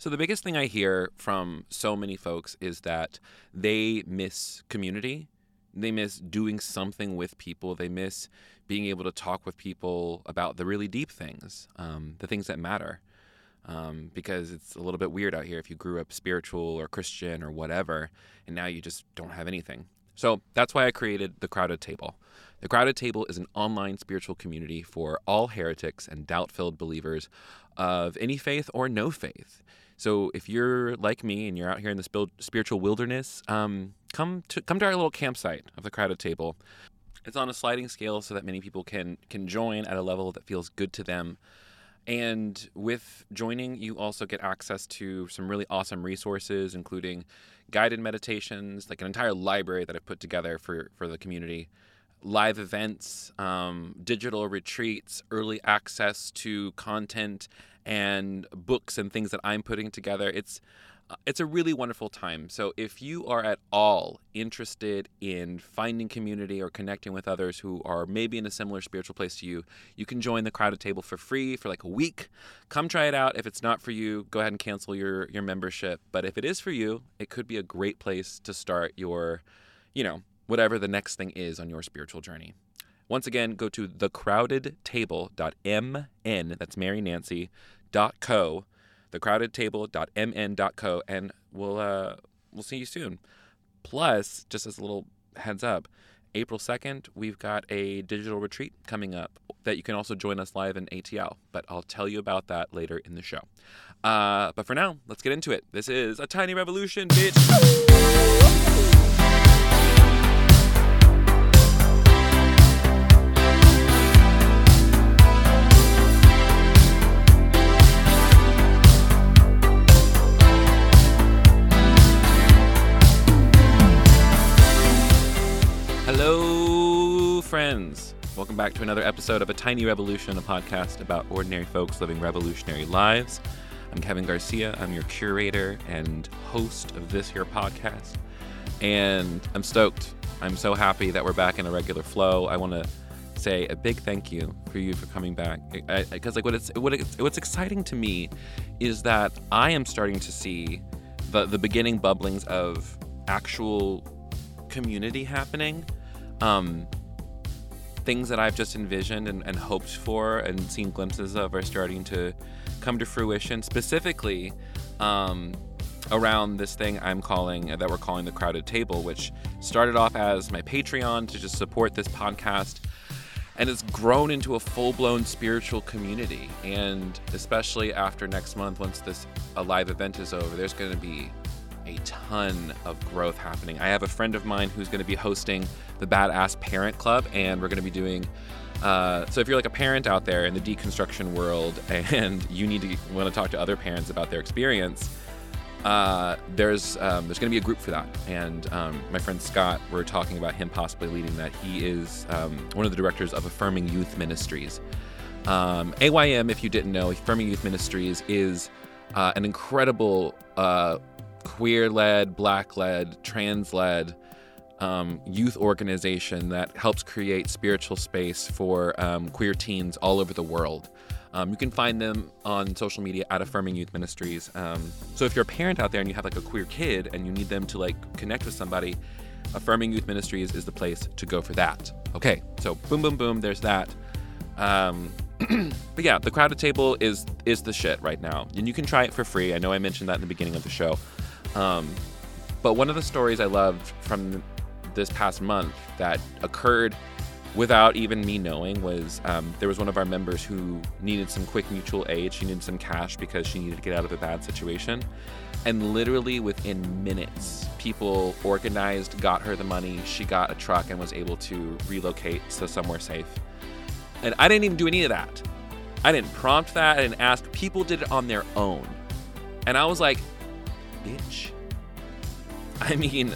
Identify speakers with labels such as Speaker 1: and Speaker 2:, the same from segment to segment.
Speaker 1: So the biggest thing I hear from so many folks is that they miss community. They miss doing something with people. They miss being able to talk with people about the really deep things, um, the things that matter. Um, because it's a little bit weird out here if you grew up spiritual or Christian or whatever, and now you just don't have anything. So that's why I created the Crowded Table. The Crowded Table is an online spiritual community for all heretics and doubt filled believers of any faith or no faith. So if you're like me and you're out here in this spiritual wilderness, um, come to come to our little campsite of the Crowded Table. It's on a sliding scale so that many people can can join at a level that feels good to them. And with joining, you also get access to some really awesome resources, including guided meditations, like an entire library that I've put together for, for the community, live events, um, digital retreats, early access to content and books and things that I'm putting together. It's uh, it's a really wonderful time. So if you are at all interested in finding community or connecting with others who are maybe in a similar spiritual place to you, you can join the crowded table for free for like a week. Come try it out. If it's not for you, go ahead and cancel your your membership. But if it is for you, it could be a great place to start your, you know, whatever the next thing is on your spiritual journey. Once again, go to thecrowdedtable.mn, that's Mary Nancy, dot co, thecrowdedtable.mn.co, and we'll, uh, we'll see you soon. Plus, just as a little heads up, April 2nd, we've got a digital retreat coming up that you can also join us live in ATL, but I'll tell you about that later in the show. Uh, but for now, let's get into it. This is a tiny revolution, bitch. Friends. Welcome back to another episode of A Tiny Revolution, a podcast about ordinary folks living revolutionary lives. I'm Kevin Garcia. I'm your curator and host of this here podcast. And I'm stoked. I'm so happy that we're back in a regular flow. I want to say a big thank you for you for coming back because like what it's what it's, what's exciting to me is that I am starting to see the the beginning bubblings of actual community happening um, things that I've just envisioned and, and, hoped for and seen glimpses of are starting to come to fruition. Specifically, um, around this thing I'm calling uh, that we're calling the crowded table, which started off as my Patreon to just support this podcast. And it's grown into a full blown spiritual community. And especially after next month, once this a live event is over, there's going to be a ton of growth happening. I have a friend of mine who's going to be hosting the Badass Parent Club, and we're going to be doing. Uh, so if you're like a parent out there in the deconstruction world, and you need to want to talk to other parents about their experience, uh, there's um, there's going to be a group for that. And um, my friend Scott, we're talking about him possibly leading that. He is um, one of the directors of Affirming Youth Ministries. Um, AYM, if you didn't know, Affirming Youth Ministries is uh, an incredible uh, queer led, black led, trans led um, youth organization that helps create spiritual space for um, queer teens all over the world. Um, you can find them on social media at Affirming Youth Ministries. Um, so if you're a parent out there and you have like a queer kid and you need them to like connect with somebody, Affirming Youth Ministries is the place to go for that. Okay, so boom, boom, boom. There's that. Um, but yeah, the crowded table is is the shit right now, and you can try it for free. I know I mentioned that in the beginning of the show. Um, but one of the stories I loved from this past month that occurred without even me knowing was um, there was one of our members who needed some quick mutual aid. She needed some cash because she needed to get out of a bad situation. And literally within minutes, people organized, got her the money. She got a truck and was able to relocate to somewhere safe. And I didn't even do any of that. I didn't prompt that. I didn't ask. People did it on their own. And I was like, bitch, I mean,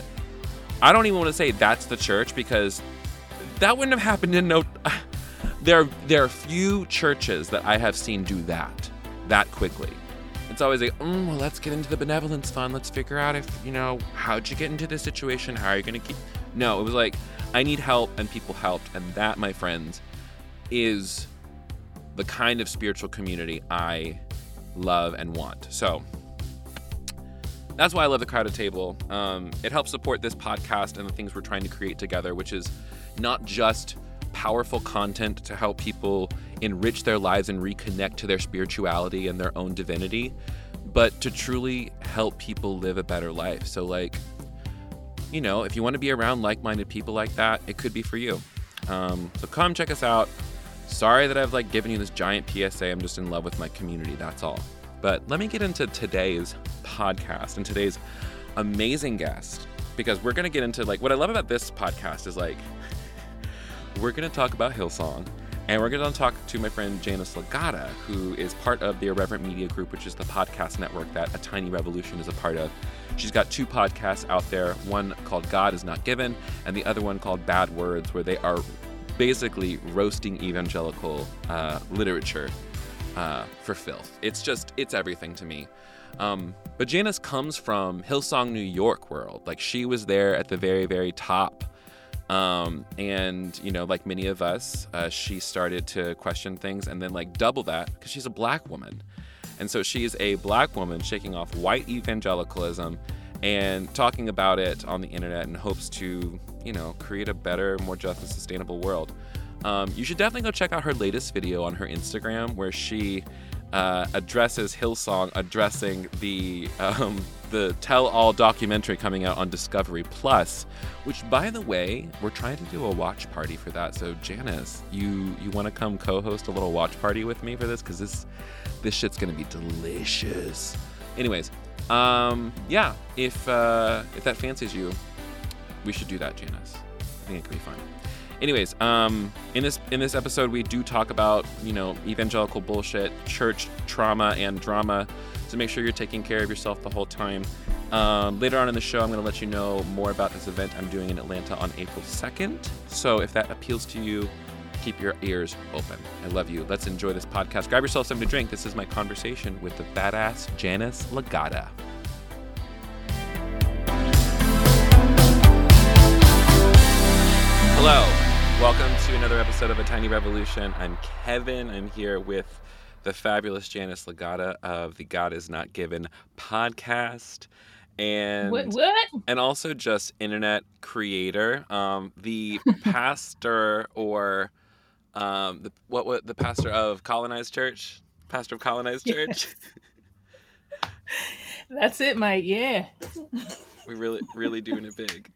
Speaker 1: I don't even want to say that's the church because that wouldn't have happened in no. There, there are few churches that I have seen do that that quickly. It's always like, mm, well, let's get into the benevolence fund. Let's figure out if you know how'd you get into this situation. How are you going to keep? No, it was like I need help, and people helped, and that, my friends, is the kind of spiritual community I love and want. So that's why I love the crowded table. Um, it helps support this podcast and the things we're trying to create together, which is not just powerful content to help people enrich their lives and reconnect to their spirituality and their own divinity, but to truly help people live a better life. So, like, you know, if you want to be around like minded people like that, it could be for you. Um, so, come check us out. Sorry that I've like given you this giant PSA. I'm just in love with my community. That's all. But let me get into today's podcast and today's amazing guest because we're going to get into like what I love about this podcast is like we're going to talk about Hillsong and we're going to talk to my friend Janice Lagata, who is part of the Irreverent Media Group, which is the podcast network that A Tiny Revolution is a part of. She's got two podcasts out there one called God Has Not Given, and the other one called Bad Words, where they are basically roasting evangelical uh, literature uh, for filth. It's just, it's everything to me. Um, but Janice comes from Hillsong, New York world. Like she was there at the very, very top. Um, and, you know, like many of us, uh, she started to question things and then like double that because she's a black woman. And so she's a black woman shaking off white evangelicalism and talking about it on the internet in hopes to, you know, create a better, more just and sustainable world. Um, you should definitely go check out her latest video on her Instagram where she uh, addresses Hillsong addressing the um, the Tell All documentary coming out on Discovery Plus, which by the way, we're trying to do a watch party for that. So Janice, you you want to come co-host a little watch party with me for this because this this shit's gonna be delicious. Anyways, um, yeah, if uh, if that fancies you, we should do that, Janice. I think it could be fun. Anyways, um, in this in this episode, we do talk about you know evangelical bullshit, church trauma, and drama. So make sure you're taking care of yourself the whole time. Um, later on in the show, I'm going to let you know more about this event I'm doing in Atlanta on April 2nd. So if that appeals to you, keep your ears open. I love you. Let's enjoy this podcast. Grab yourself something to drink. This is my conversation with the badass Janice Lagata. Hello. Welcome to another episode of A Tiny Revolution. I'm Kevin. I'm here with the fabulous Janice Lagata of the God Has Not Given podcast. And
Speaker 2: What? What?
Speaker 1: and also just internet creator, um, the pastor or um, the what, what the pastor of Colonized Church, pastor of Colonized Church.
Speaker 2: That's it, Mike. Yeah.
Speaker 1: we really really doing it big.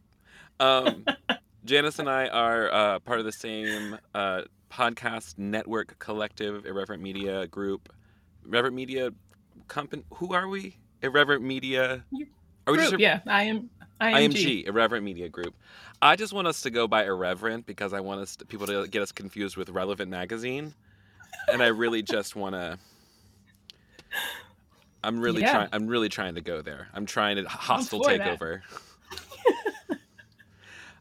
Speaker 1: Um, Janice and I are uh, part of the same uh, podcast network collective, Irreverent Media Group, Irreverent Media Company. Who are we? Irreverent Media. Are we
Speaker 2: Group,
Speaker 1: just
Speaker 2: yeah. I am. IMG.
Speaker 1: IMG, Irreverent Media Group. I just want us to go by Irreverent because I want us to, people to get us confused with Relevant Magazine, and I really just want to. I'm really
Speaker 2: Yeah.
Speaker 1: trying. I'm really trying to go there. I'm trying to hostile takeover.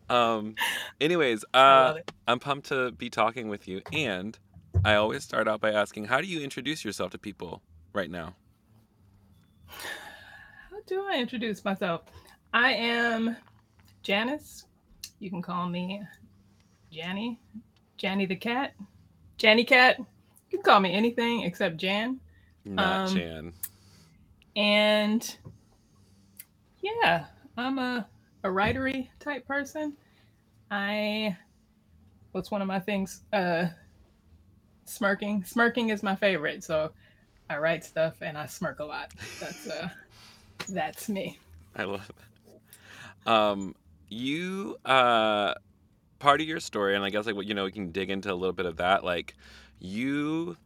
Speaker 1: Um. Anyways, uh, I'm pumped to be talking with you, and I always start out by asking, how do you introduce yourself to people right now?
Speaker 2: How do I introduce myself? I am Janice. You can call me Janny. Janny the cat. Janny cat. You can call me anything except Jan.
Speaker 1: Not
Speaker 2: Um,
Speaker 1: Jan.
Speaker 2: And yeah, I'm a, a writery type person. I what's one of my things? Uh smirking. Smirking is my favorite. So I write stuff and I smirk a lot. That's uh that's me.
Speaker 1: I love it. Um, you uh, part of your story, and I guess like what you know, we can dig into a little bit of that. Like, you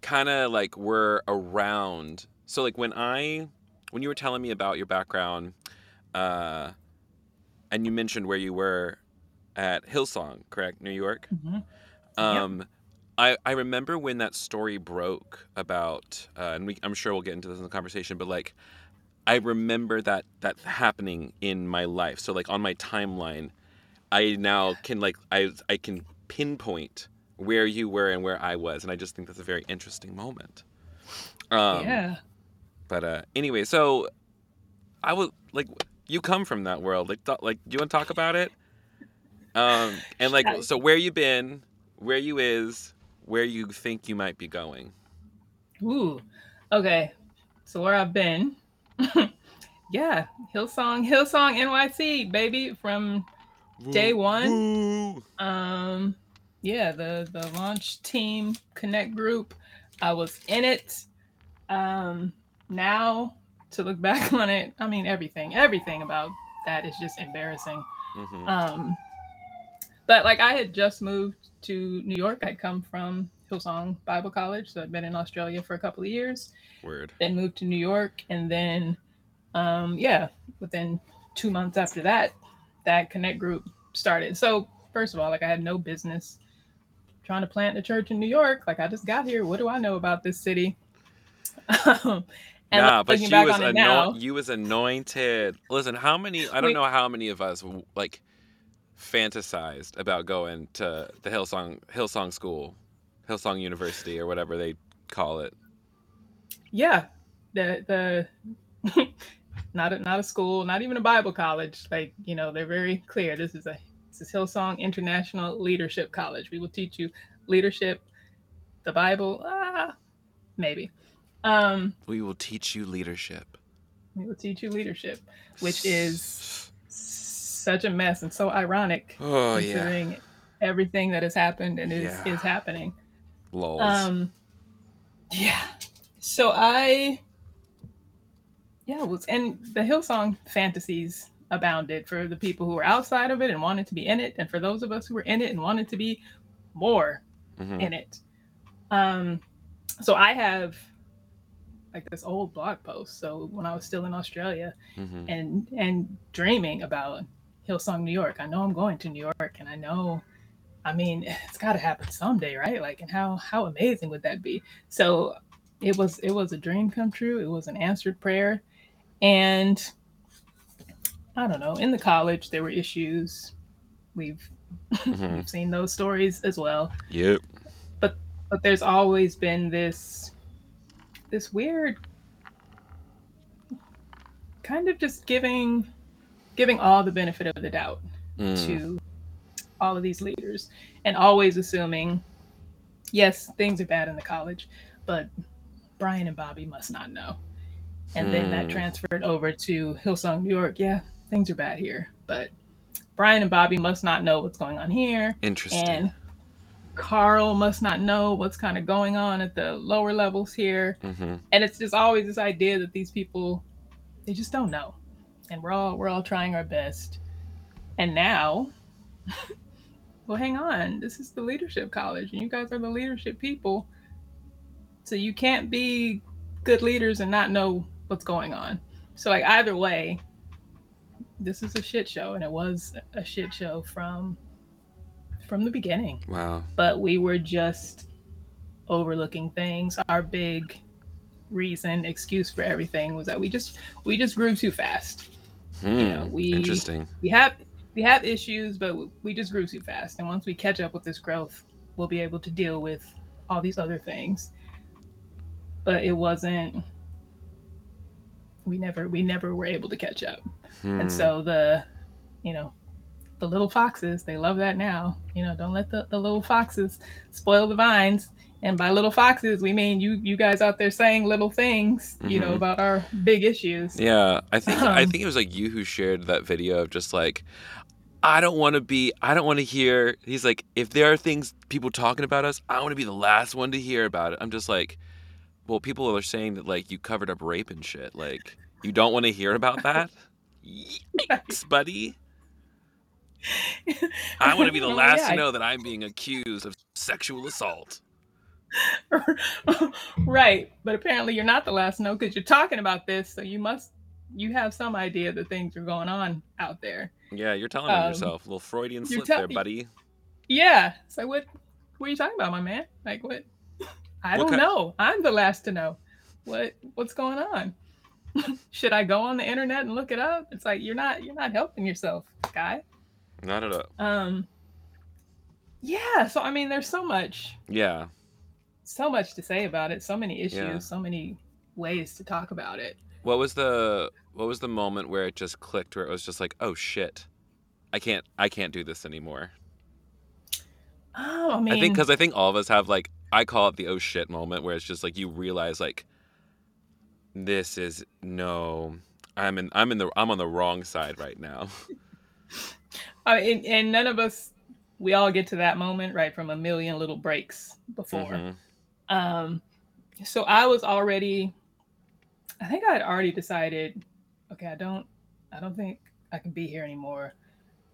Speaker 1: kind of like were around. So like when I when you were telling me about your background, uh, and you mentioned where you were at Hillsong, correct, New York. Um, I I remember when that story broke about, uh, and we, I'm sure we'll get into this in the conversation, but like I remember that that happening in my life. So like on my timeline, I now can like I I can pinpoint where you were and where I was, and I just think that's a very interesting moment. Um,
Speaker 2: yeah.
Speaker 1: But uh, anyway, so I was like, you come from that world. Like, th- like, do you want to talk about it? Um, and like, so where you been, where you is, where you think you might be going.
Speaker 2: Ooh. Okay. So where I've been. yeah, Hillsong, Hillsong NYC, baby, from Day one.
Speaker 1: Woo.
Speaker 2: um yeah, the the launch team connect group. I was in it. Um now to look back on it, I mean everything, everything about that is just embarrassing.
Speaker 1: Mhm.
Speaker 2: Um, but like I had just moved to New York. I'd come from Hillsong Bible College, so I'd been in Australia for a couple of years.
Speaker 1: Word.
Speaker 2: Then moved to New York, and then, um, yeah, within two months after that, that Connect group started. So first of all, like I had no business trying to plant a church in New York. Like I just got here. What do I know about this city? Um, and
Speaker 1: nah, but you was anoint-
Speaker 2: now,
Speaker 1: you was anointed. Listen, how many? I don't
Speaker 2: Wait.
Speaker 1: know how many of us like fantasized about going to the Hillsong Hillsong School, Hillsong University, or whatever they call it.
Speaker 2: yeah the the not a not a school not even a bible college like you know they're very clear this is a this is hillsong international leadership college we will teach you leadership the bible ah, maybe um
Speaker 1: We will teach you leadership.
Speaker 2: we will teach you leadership which is such a mess and so ironic
Speaker 1: Oh yeah.
Speaker 2: everything that has happened and is
Speaker 1: Yeah.
Speaker 2: is happening
Speaker 1: Lols.
Speaker 2: Um, yeah. So I, yeah, it was and the Hillsong fantasies abounded for the people who were outside of it and wanted to be in it, and for those of us who were in it and wanted to be more
Speaker 1: Mhm.
Speaker 2: in it. Um, so I have like this old blog post. So when I was still in Australia,
Speaker 1: Mhm.
Speaker 2: and and dreaming about Hillsong, New York. I know I'm going to New York, and I know, I mean, it's got to happen someday, right? Like, and how how amazing would that be? So it was it was a dream come true. It was an answered prayer, and I don't know. In the college, there were issues. We've
Speaker 1: Mhm.
Speaker 2: we've seen those stories as well
Speaker 1: Yep.
Speaker 2: But but there's always been this this weird kind of just giving giving all the benefit of the doubt
Speaker 1: Mm.
Speaker 2: to all of these leaders and always assuming yes things are bad in the college but brian and bobbie must not know and then that
Speaker 1: Hmm.
Speaker 2: transferred over to hillsong new york yeah things are bad here but brian and bobbie must not know what's going on here
Speaker 1: Interesting.
Speaker 2: and Carl must not know what's kind of going on at the lower levels here.
Speaker 1: Mhm.
Speaker 2: And it's just always this idea that these people they just don't know. And we're all we're all trying our best. And now well hang on. This is the leadership college and you guys are the leadership people. So you can't be good leaders and not know what's going on. So like either way, this is a shit show and it was a shit show from from the beginning
Speaker 1: Wow.
Speaker 2: but we were just overlooking things. Our big reason, excuse for everything was that we just we just grew too fast.
Speaker 1: Hmm.
Speaker 2: know, we-
Speaker 1: Interesting.
Speaker 2: We have we have issues, but we just grew too fast. And once we catch up with this growth, we'll be able to deal with all these other things. But it wasn't we never we never were able to catch up.
Speaker 1: Hmm.
Speaker 2: And so the, you know, the little foxes, they love that now. You know, don't let the, the little foxes spoil the vines. And by little foxes, we mean you you guys out there saying little things, you know,
Speaker 1: Mhm.
Speaker 2: about our big issues.
Speaker 1: Yeah, I think I
Speaker 2: Um,
Speaker 1: think it was like you who shared that video of just like I don't want to be I don't want to hear he's like if there are things people talking about us, I want to be the last one to hear about it. I'm just like well, people are saying that like you covered up rape and shit. Like you don't want to hear about that? Yikes, buddy. I want to be the last
Speaker 2: yeah,
Speaker 1: to know that I'm being accused of sexual assault.
Speaker 2: right. But apparently you're not the last to know because you're talking about this, so you must you have some idea that things are going on out there.
Speaker 1: Yeah, you're telling
Speaker 2: Um,
Speaker 1: yourself. A little Freudian slip
Speaker 2: tell-
Speaker 1: there, buddy.
Speaker 2: Yeah. So what what are you talking about, my man? Like what I
Speaker 1: What
Speaker 2: don't know. I'm the last to know. What what's going on? should I go on the internet and look it up? It's like you're not you're not helping yourself, guy.
Speaker 1: Not at all.
Speaker 2: Um yeah, so I mean there's so much
Speaker 1: Yeah.
Speaker 2: so much to say about it, so many issues,
Speaker 1: Yeah.
Speaker 2: so many ways to talk about it.
Speaker 1: What was the what was the moment where it just clicked where it was just like, "Oh shit. I can't I can't do this anymore."
Speaker 2: Oh, I mean
Speaker 1: I think cuz I think all of us have like I call it the oh shit moment where it's just like you realize like this is no I'm in I'm in the I'm on the wrong side right now.
Speaker 2: I and, and none of us we all get to that moment right from a million little breaks before.
Speaker 1: Mhm.
Speaker 2: Um, so I was already, I think I had already decided, okay, I don't, I don't think I can be here anymore.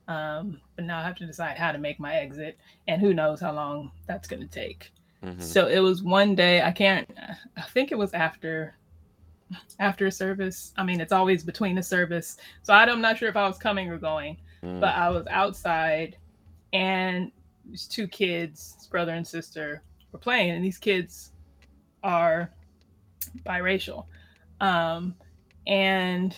Speaker 2: Um, but now I have to decide how to make my exit, and who knows how long that's going to take.
Speaker 1: Mhm.
Speaker 2: So it was one day. I can't. I think it was after, after a service. I mean, it's always between a service. So I don't- I'm not sure if I was coming or going
Speaker 1: Mm.
Speaker 2: but I was outside and these two kids, brother and sister, were playing, and these kids are biracial. Um, and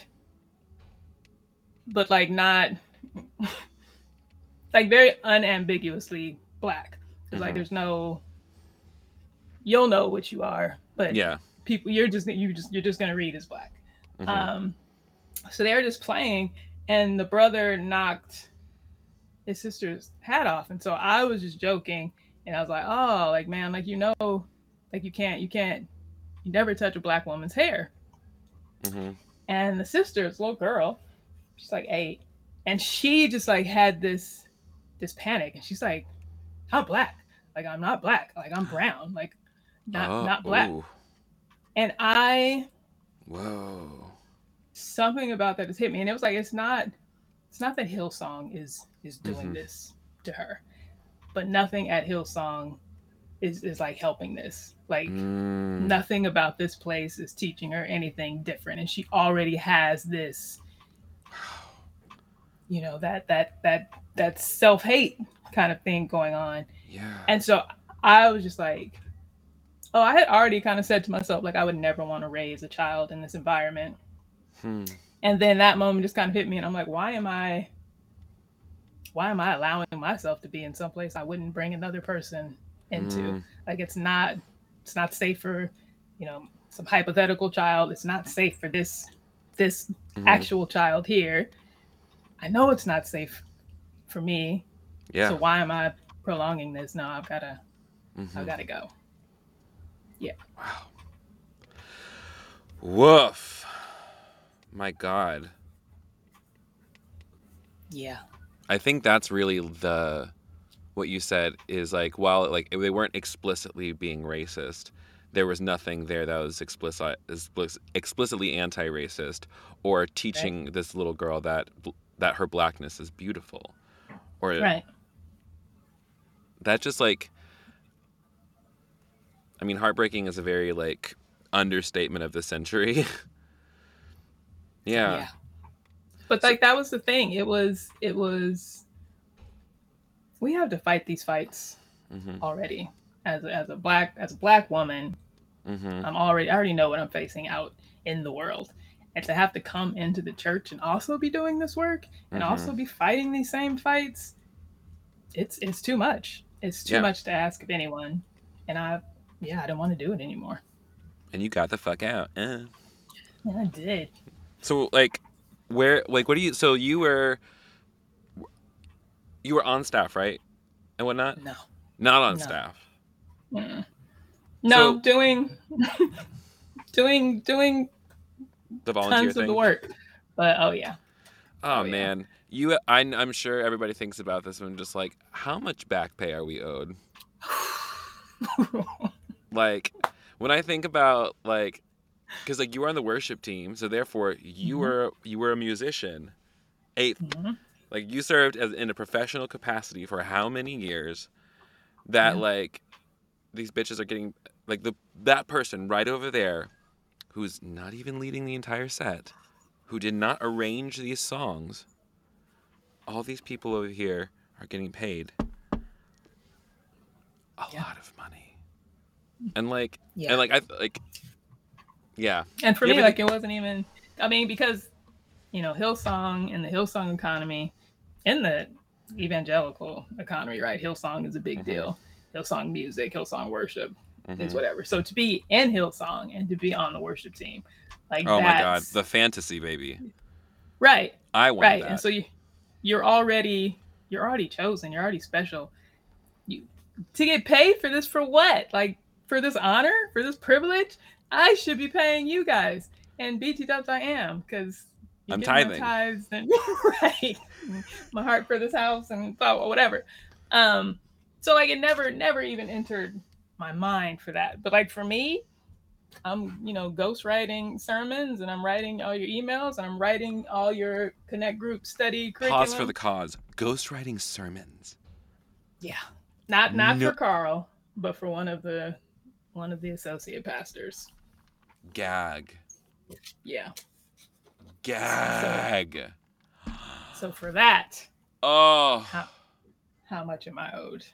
Speaker 2: but like not like very unambiguously black. It's like there's no you'll know what you are, but
Speaker 1: yeah.
Speaker 2: people you're just you just you're just gonna read as black.
Speaker 1: Mhm.
Speaker 2: Um, so they were just playing, and the brother knocked his sister's hat off, and so I was just joking, and I was like, "Oh, like man, like you know, like you can't, you can't, you never touch a black woman's hair."
Speaker 1: Mhm.
Speaker 2: And the sister, this little girl, she's like eight, and she just like had this this panic, and she's like, "How black? Like I'm not black. Like I'm brown. Like not
Speaker 1: Oh,
Speaker 2: not black."
Speaker 1: ooh.
Speaker 2: And I
Speaker 1: Whoa.
Speaker 2: Something about that has hit me and it was like it's not it's not that hillsong is is doing
Speaker 1: Mhm.
Speaker 2: this to her but nothing at hillsong is is like helping this like
Speaker 1: Mm.
Speaker 2: nothing about this place is teaching her anything different and she already has this you know that that that that self-hate kind of thing going on
Speaker 1: Yeah.
Speaker 2: and so I was just like, oh, I had already kind of said to myself, like, I would never want to raise a child in this environment.
Speaker 1: Hmm.
Speaker 2: And then that moment just kind of hit me, and I'm like, why am I, why am I allowing myself to be in some place I wouldn't bring another person into?
Speaker 1: Mm.
Speaker 2: Like, it's not, it's not safe for, you know, some hypothetical child. It's not safe for this, this
Speaker 1: Mhm.
Speaker 2: actual child here. I know it's not safe for me.
Speaker 1: Yeah.
Speaker 2: So why am I prolonging this? No, I've gotta,
Speaker 1: Mhm.
Speaker 2: I've gotta go. Yeah.
Speaker 1: Wow. Woof. My God.
Speaker 2: Yeah.
Speaker 1: I think that's really the what you said is like while like they weren't explicitly being racist, there was nothing there that was explicit explicit- explicitly anti-racist or teaching this little girl that that her blackness is beautiful. Or
Speaker 2: Right.
Speaker 1: that just like I mean heartbreaking is a very like understatement of the century. yeah.
Speaker 2: But like that was the thing. It was it was we have to fight these fights
Speaker 1: Mhm.
Speaker 2: already. As a, as a black as a black woman,
Speaker 1: Mhm.
Speaker 2: I'm already I already know what I'm facing out in the world. And to have to come into the church and also be doing this work and
Speaker 1: Mhm.
Speaker 2: also be fighting these same fights, it's it's too much. It's too
Speaker 1: Yeah.
Speaker 2: much to ask of anyone. And I yeah, I don't want to do it anymore.
Speaker 1: And you got the fuck out. Eh.
Speaker 2: And I did.
Speaker 1: So like where like what do you so you were you were on staff, right? And whatnot?
Speaker 2: No.
Speaker 1: Not on
Speaker 2: No.
Speaker 1: staff.
Speaker 2: Mm. No,
Speaker 1: So-
Speaker 2: doing doing doing
Speaker 1: The volunteer
Speaker 2: tons
Speaker 1: thing.
Speaker 2: of the work. But oh yeah.
Speaker 1: Oh,
Speaker 2: Oh, yeah.
Speaker 1: man. You I I'm sure everybody thinks about this one just like how much back pay are we owed? Like when I think about like cuz like you were on the worship team, so therefore you
Speaker 2: Mhm.
Speaker 1: were you were a musician. Eighth
Speaker 2: Mhm.
Speaker 1: Like you served as in a professional capacity for how many years that
Speaker 2: Yeah.
Speaker 1: like these bitches are getting like the that person right over there who's not even leading the entire set, who did not arrange these songs. All these people over here are getting paid a
Speaker 2: Yeah.
Speaker 1: lot of money. And like
Speaker 2: Yeah.
Speaker 1: and like I like Yeah.
Speaker 2: And for
Speaker 1: Yeah,
Speaker 2: me, like it wasn't even. I mean, because you know, Hillsong and the Hillsong economy, in the evangelical economy, right? Hillsong is a big
Speaker 1: Mhm.
Speaker 2: deal. Hillsong music, Hillsong worship is
Speaker 1: Mhm.
Speaker 2: whatever. So to be in Hillsong and to be on the worship team, like
Speaker 1: Oh my god, the fantasy baby.
Speaker 2: right,
Speaker 1: I want
Speaker 2: right.
Speaker 1: that.
Speaker 2: And so you, you're already, you're already chosen. You're already special. You to get paid for this for what? Like for this honor, for this privilege, I should be paying you guys. And BT Dubs, I am because
Speaker 1: I'm tithing.
Speaker 2: tithes and right, my heart for this house and blah, whatever. Um, so like it never, never even entered my mind for that. But like for me, I'm you know ghostwriting sermons and I'm writing all your emails and I'm writing all your connect group study curriculum.
Speaker 1: Pause for the cause. Ghostwriting sermons.
Speaker 2: yeah, not not
Speaker 1: No-
Speaker 2: for Carl, but for one of the one of the associate pastors.
Speaker 1: Gag.
Speaker 2: Yeah.
Speaker 1: Gag.
Speaker 2: So for that,
Speaker 1: Oh,
Speaker 2: how how much am I owed?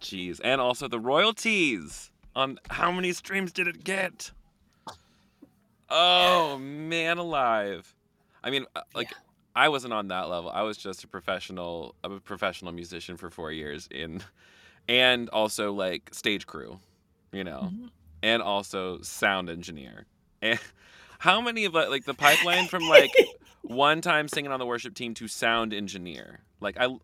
Speaker 1: jeez. And also the royalties on how many streams did it get? Oh, man alive. I mean, uh, like,
Speaker 2: Yeah.
Speaker 1: I wasn't on that level. I was just a professional, a professional musician for four years in, and also like stage crew, you know,
Speaker 2: Mhm.
Speaker 1: And also sound engineer. And how many of like like the pipeline from like one time singing on the worship team to sound engineer? Like I.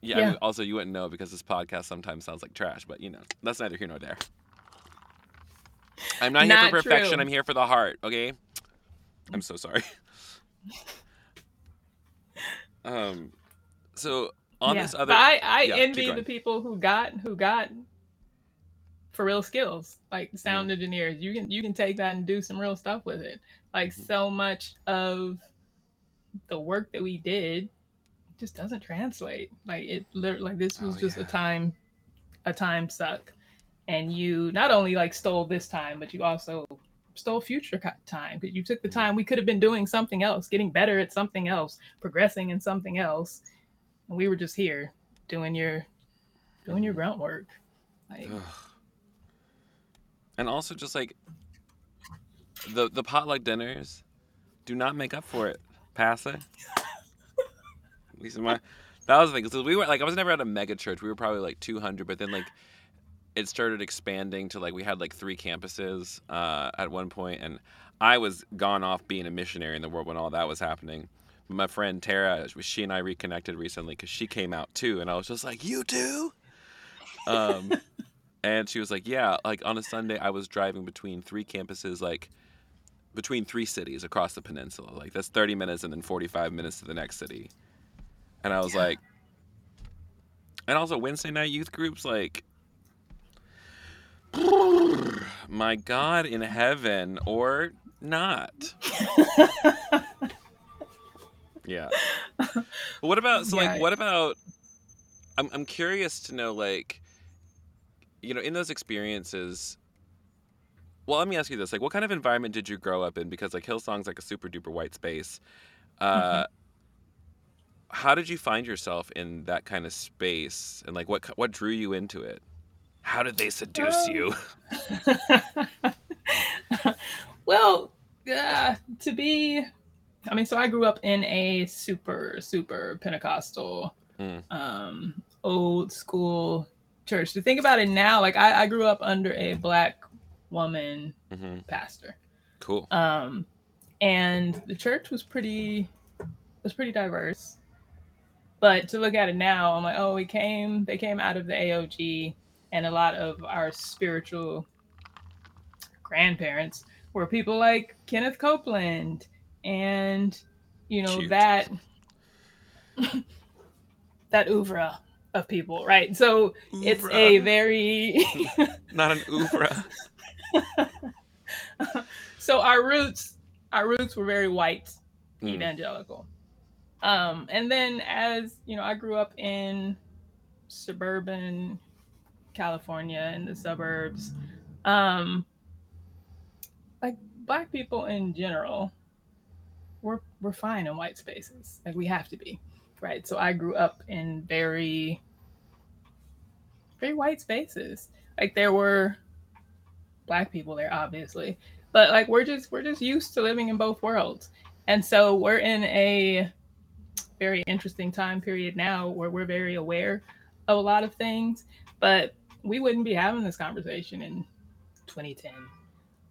Speaker 1: Yeah, I mean, also you wouldn't know because this podcast sometimes sounds like trash, but you know, that's neither here nor there. I'm not, here for perfection,
Speaker 2: true.
Speaker 1: I'm here for the heart, okay? I'm so sorry. um so on
Speaker 2: Yeah,
Speaker 1: this other
Speaker 2: but I, I
Speaker 1: yeah,
Speaker 2: envy the people who got who got for real skills like sound
Speaker 1: Mm-hmm.
Speaker 2: engineers. You can you can take that and do some real stuff with it. Like
Speaker 1: Mhm.
Speaker 2: so much of the work that we did just doesn't translate. Like it like this was
Speaker 1: Oh,
Speaker 2: just
Speaker 1: yeah.
Speaker 2: a time a time suck. And you not only like stole this time, but you also stole future time because you took the
Speaker 1: Mhm.
Speaker 2: time we could have been doing something else, getting better at something else, progressing in something else and we were just here doing your doing your grunt work. Like.
Speaker 1: And also just like the the potluck dinners do not make up for it. Pass it. At least in my that was the thing. 'cause we were like I was never at a mega church. We were probably like 200, but then like it started expanding to like we had like three campuses uh, at one point, and I was gone off being a missionary in the world when all that was happening. But my friend Tara, she and I reconnected recently because she came out too, and I was just like, "You too." Um, and she was like, "Yeah, like on a Sunday, I was driving between three campuses, like between three cities across the peninsula. Like that's 30 minutes and then 45 minutes to the next city." And I was
Speaker 2: Yeah.
Speaker 1: like, and also Wednesday night youth groups, like, my God in heaven or not. Yeah. But what about so like what about I'm I'm curious to know like you know in those experiences well let me ask you this like what kind of environment did you grow up in? Because like Hillsong's like a super duper white space. Uh how did you find yourself in that kind of space? And like what what drew you into it? How did they seduce
Speaker 2: Um,
Speaker 1: you?
Speaker 2: Well, uh, to be, I mean, so I grew up in a super, super Pentecostal,
Speaker 1: Mm.
Speaker 2: um, old school church. To think about it now, like I, I grew up under a black woman
Speaker 1: hmm
Speaker 2: pastor.
Speaker 1: cool
Speaker 2: um and the church was pretty was pretty diverse but to look at it now i'm like oh we came they came out of the aog and a lot of our spiritual grandparents were people like kenneth copeland and you know
Speaker 1: Cute.
Speaker 2: that that oeuvre of people right? So it's a very
Speaker 1: not an oeuvre
Speaker 2: so our roots our roots were very white
Speaker 1: Mm.
Speaker 2: evangelical. Um and then as you know i grew up in suburban california in the suburbs um like black people in general we're we're fine in white spaces like we have to be right? So i grew up in very very white spaces like there were black people there, obviously. But like we're just we're just used to living in both worlds. And so we're in a very interesting time period now where we're very aware of a lot of things, but we wouldn't be having this conversation in 2010.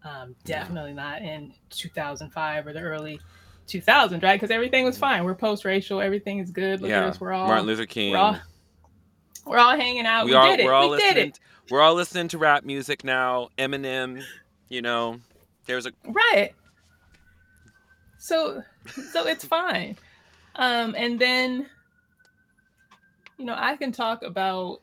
Speaker 2: Um, definitely not in 2005 or the early 2000s, right? Because everything was fine. We're post-racial. Everything is good. Look
Speaker 1: yeah.
Speaker 2: at us. We're all
Speaker 1: Martin Luther King.
Speaker 2: We're all, we're all hanging out. We,
Speaker 1: we are.
Speaker 2: did it.
Speaker 1: We're all
Speaker 2: we
Speaker 1: listening.
Speaker 2: did it.
Speaker 1: We're all listening to rap music now. Eminem. You know, there's a
Speaker 2: Right. So so it's fine. Um and then you know, I can talk about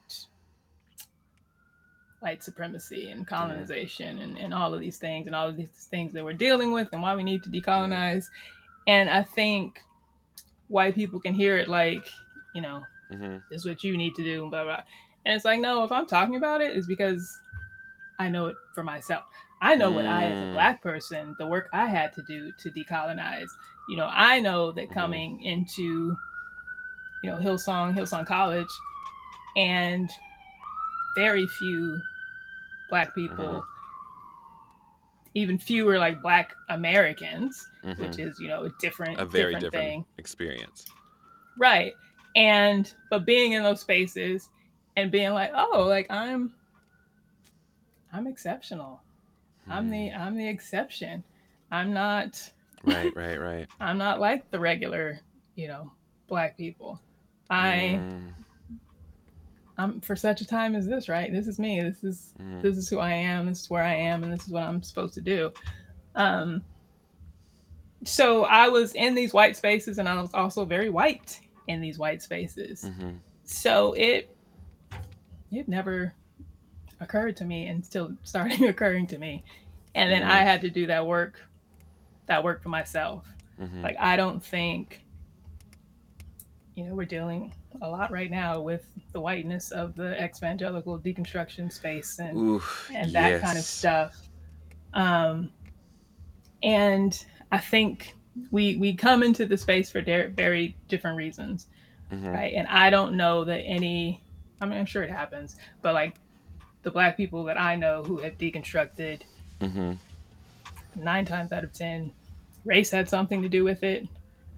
Speaker 2: white supremacy and colonization and, and all of these things and all of these things that we're dealing with and why we need to decolonize. And I think white people can hear it like, you know,
Speaker 1: mhm.
Speaker 2: this is what you need to do, and blah blah. And it's like, no, if I'm talking about it, it's because I know it for myself. I know what I, as a
Speaker 1: Mm.
Speaker 2: black person, the work I had to do to decolonize. You know, I know that
Speaker 1: Mhm.
Speaker 2: coming into, you know, Hillsong, Hillsong College, and very few black people,
Speaker 1: Mhm.
Speaker 2: even fewer like black Americans,
Speaker 1: Mhm.
Speaker 2: which is, you know, a different,
Speaker 1: a very
Speaker 2: different,
Speaker 1: different
Speaker 2: thing.
Speaker 1: experience.
Speaker 2: Right. And but being in those spaces and being like, oh, like I'm I'm exceptional. I'm the
Speaker 1: Mm.
Speaker 2: I'm the exception. I'm not
Speaker 1: right, right, right.
Speaker 2: I'm not like the regular, you know, black people. I
Speaker 1: Mm,
Speaker 2: I'm for such a time as this, right? This is me. This is
Speaker 1: mm,
Speaker 2: this is who I am. This is where I am, and this is what I'm supposed to do. Um, so I was in these white spaces, and I was also very white in these white spaces.
Speaker 1: mhm.
Speaker 2: So it it never occurred to me and still started occurring to me, and then I had to do that work, that work for myself.
Speaker 1: Mhm.
Speaker 2: Like I don't think, you know, we're dealing a lot right now with the whiteness of the evangelical deconstruction space and
Speaker 1: Oof,
Speaker 2: and that kind of stuff. Um, and I think we we come into the space for de- very different reasons,
Speaker 1: Mhm.
Speaker 2: right? And I don't know that any. I mean, I'm sure it happens, but like the black people that I know who have deconstructed,
Speaker 1: Mhm.
Speaker 2: nine times out of ten, race had something to do with it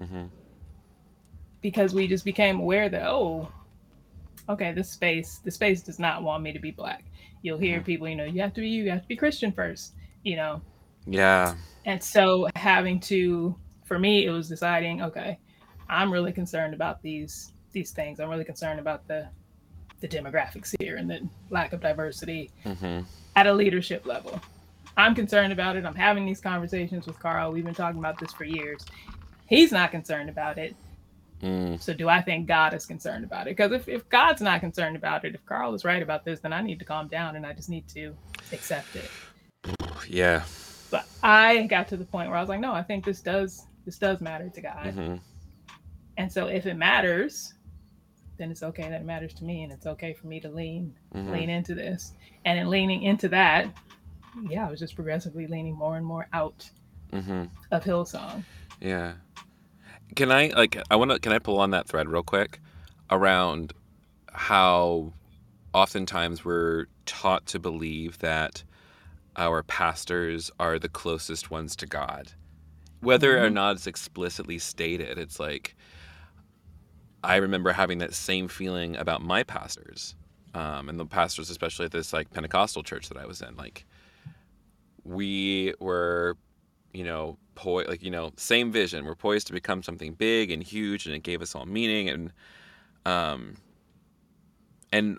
Speaker 1: Mhm.
Speaker 2: because we just became aware that oh, okay, this space, the space does not want me to be black. You'll hear
Speaker 1: Mhm.
Speaker 2: people, you know, you have to be you, you have to be Christian first, you know,
Speaker 1: Yeah.
Speaker 2: And so having to for me it was deciding, okay, I'm really concerned about these these things. I'm really concerned about the the demographics here and the lack of diversity
Speaker 1: Mhm.
Speaker 2: at a leadership level. I'm concerned about it. I'm having these conversations with Carl. We've been talking about this for years. He's not concerned about it.
Speaker 1: Mm.
Speaker 2: So do I think God is concerned about it? Because if, if God's not concerned about it, if Carl is right about this, then I need to calm down and I just need to accept it.
Speaker 1: Yeah.
Speaker 2: But I got to the point where I was like, no, I think this does this does matter to God.
Speaker 1: Mhm.
Speaker 2: And so if it matters, then it's okay that it matters to me and it's okay for me to lean
Speaker 1: Mhm.
Speaker 2: lean into this. And in leaning into that, yeah, I was just progressively leaning more and more out
Speaker 1: Mhm.
Speaker 2: of Hillsong.
Speaker 1: Yeah. Can I like I want to can I pull on that thread real quick around how oftentimes we're taught to believe that our pastors are the closest ones to God. Whether or
Speaker 2: Mhm.
Speaker 1: not it's explicitly stated, it's like I remember having that same feeling about my pastors. Um, and the pastors, especially at this like Pentecostal church that I was in, like we were you know, poi- like you know, same vision. We're poised to become something big and huge, and it gave us all meaning and um and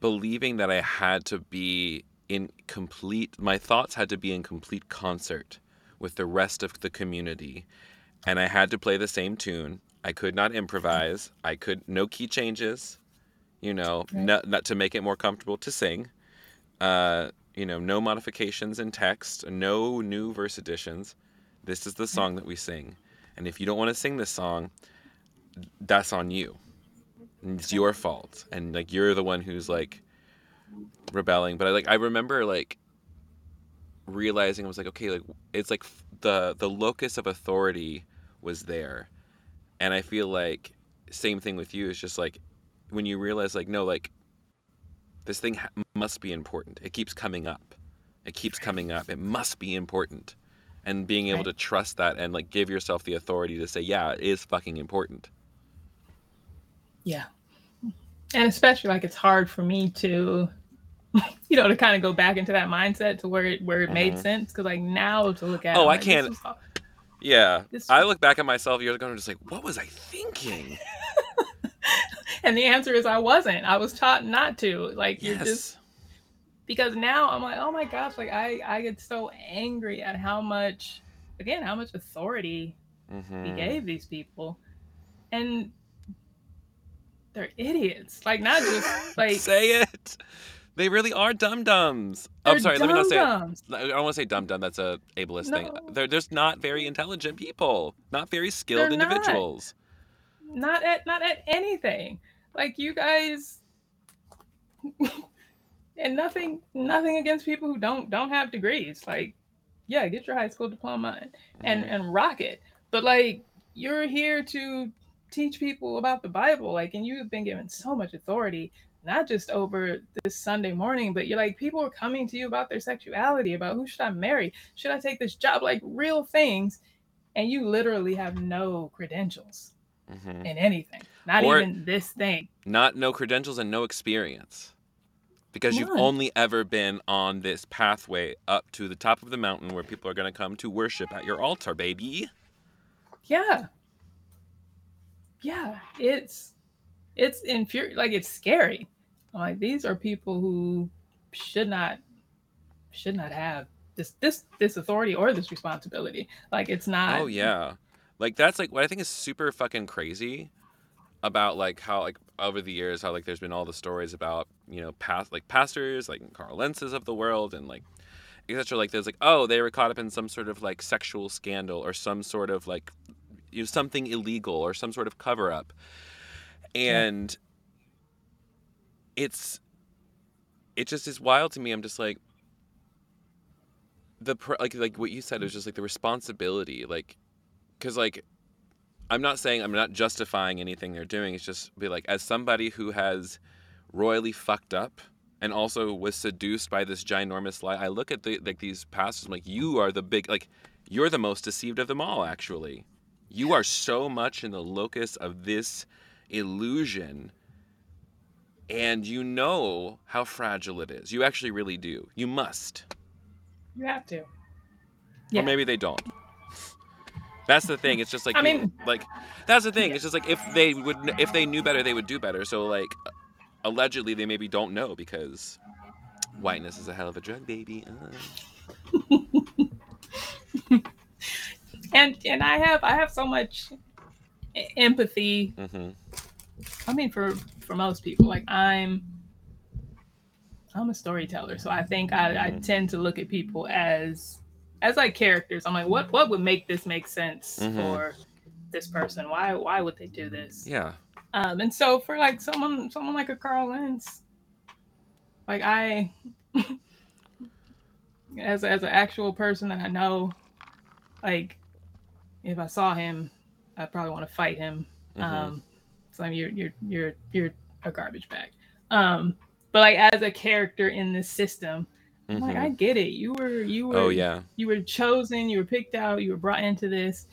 Speaker 1: believing that I had to be in complete. My thoughts had to be in complete concert with the rest of the community, and I had to play the same tune. I could not improvise. I could no key changes. You know,
Speaker 2: Right.
Speaker 1: not, not to make it more comfortable to sing. Uh, you know, no modifications in text, no new verse additions. This is the song that we sing. And if you don't want to sing this song, that's on you. It's your fault. And like you're the one who's like rebelling. But I like I remember like realizing I was like, okay, like it's like the the locus of authority was there. And I feel like same thing with you It's just like when you realize like no like this thing ha- must be important. It keeps coming up. It keeps coming up. It must be important. And being able
Speaker 2: Right.
Speaker 1: to trust that and like give yourself the authority to say, yeah, it is fucking important.
Speaker 2: Yeah. And especially like it's hard for me to you know to kind of go back into that mindset to where it where it made
Speaker 1: Mhm.
Speaker 2: sense because like now to look at
Speaker 1: Oh, I can't- Yeah.
Speaker 2: This-
Speaker 1: I look back at myself years ago and I'm just like, what was I thinking?
Speaker 2: and the answer is I wasn't. I was taught not to. Like you're just because now I'm like, oh my gosh, like I I get so angry at how much again how much authority we
Speaker 1: Mhm.
Speaker 2: gave these people, and they're idiots. Like not just like
Speaker 1: say it. They really are dum dums. Oh,
Speaker 2: they're
Speaker 1: sorry. Let me not say. I don't want to say dum dum. That's a ableist thing.
Speaker 2: No.
Speaker 1: They're just not very intelligent people. Not very skilled
Speaker 2: They're
Speaker 1: individuals.
Speaker 2: Not at not at anything. Like you guys. and nothing nothing against people who don't don't have degrees like yeah get your high school diploma and and,
Speaker 1: Mhm.
Speaker 2: and rock it but like you're here to teach people about the bible like and you've been given so much authority not just over this sunday morning but you're like people are coming to you about their sexuality about who should i marry should i take this job like real things and you literally have no credentials
Speaker 1: Mhm.
Speaker 2: in anything not
Speaker 1: Or-
Speaker 2: even this thing
Speaker 1: Not no credentials and no experience. Because you've only ever been on this pathway up to the top of the mountain where people are going to come to worship at your altar, baby.
Speaker 2: Yeah. Yeah, it's it's infuri like it's scary. Like these are people who should not should not have this this this authority or this responsibility. Like it's not
Speaker 1: Oh yeah. Like that's like what I think is super fucking crazy about like how like over the years how like there's been all the stories about, you know, past like pastors like Carl Lentz's of the world and like etc. Like there's like, oh, they were caught up in some sort of like sexual scandal or some sort of like you know, something illegal or some sort of cover up. And it's it just is wild to me. I'm just like the like like what you said is just like the responsibility like because like i'm not saying i'm not justifying anything they're doing it's just be like as somebody who has royally fucked up and also was seduced by this ginormous lie i look at the like these pastors I'm like you are the big like you're the most deceived of them all actually you are so much in the locus of this illusion and you know how fragile it is you actually really do you must
Speaker 2: you have to. Yeah.
Speaker 1: or maybe they don't. That's the thing. It's just like
Speaker 2: I mean-
Speaker 1: like that's the thing.
Speaker 2: Yeah.
Speaker 1: It's just like if they would, if they knew better, they would do better. So like, allegedly, they maybe don't know because whiteness is a hell of a drug, baby. Uh.
Speaker 2: And and I have I have so much empathy
Speaker 1: hmm
Speaker 2: I mean, for for most people, like I'm, I'm a storyteller, so I think I, I
Speaker 1: Mhm.
Speaker 2: tend to look at people as as like characters. I'm like, what what would make this make sense
Speaker 1: Mhm.
Speaker 2: for this person? Why why would they do this?
Speaker 1: Yeah.
Speaker 2: Um, and so for like someone someone like a Carl Lentz, like I, as as an actual person that I know, like if I saw him, I'd probably want to fight him.
Speaker 1: Mhm.
Speaker 2: Um, so you're you're you're you're a garbage bag. Um, but like as a character in this system, I'm like. I get it. You were you were
Speaker 1: oh yeah.
Speaker 2: you were chosen, you were picked out, you were brought into this,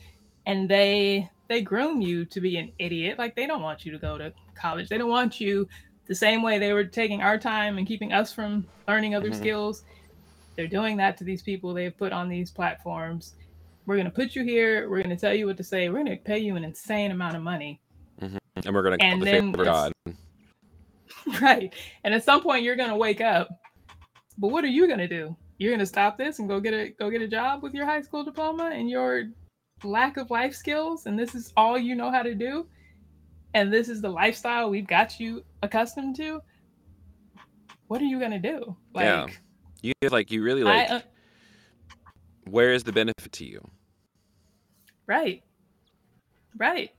Speaker 2: and they they groom you to be an idiot. Like they don't want you to go to college. They don't want you the same way they were taking our time and keeping us from learning other
Speaker 1: Mhm.
Speaker 2: skills. They're doing that to these people they've put on these platforms. We're gonna put you here. We're gonna tell you what to say. We're gonna pay you an insane amount of money.
Speaker 1: And we're gonna call
Speaker 2: And
Speaker 1: the favor God.
Speaker 2: right. And at some point you're gonna wake up. But what are you gonna do? You're gonna stop this and go get a go get a job with your high school diploma and your lack of life skills, and this is all you know how to do, and this is the lifestyle we've got you accustomed to. What are you gonna do? Like
Speaker 1: Yeah. You like you really
Speaker 2: I
Speaker 1: like.
Speaker 2: uh,
Speaker 1: where is the benefit to you?
Speaker 2: right. Right.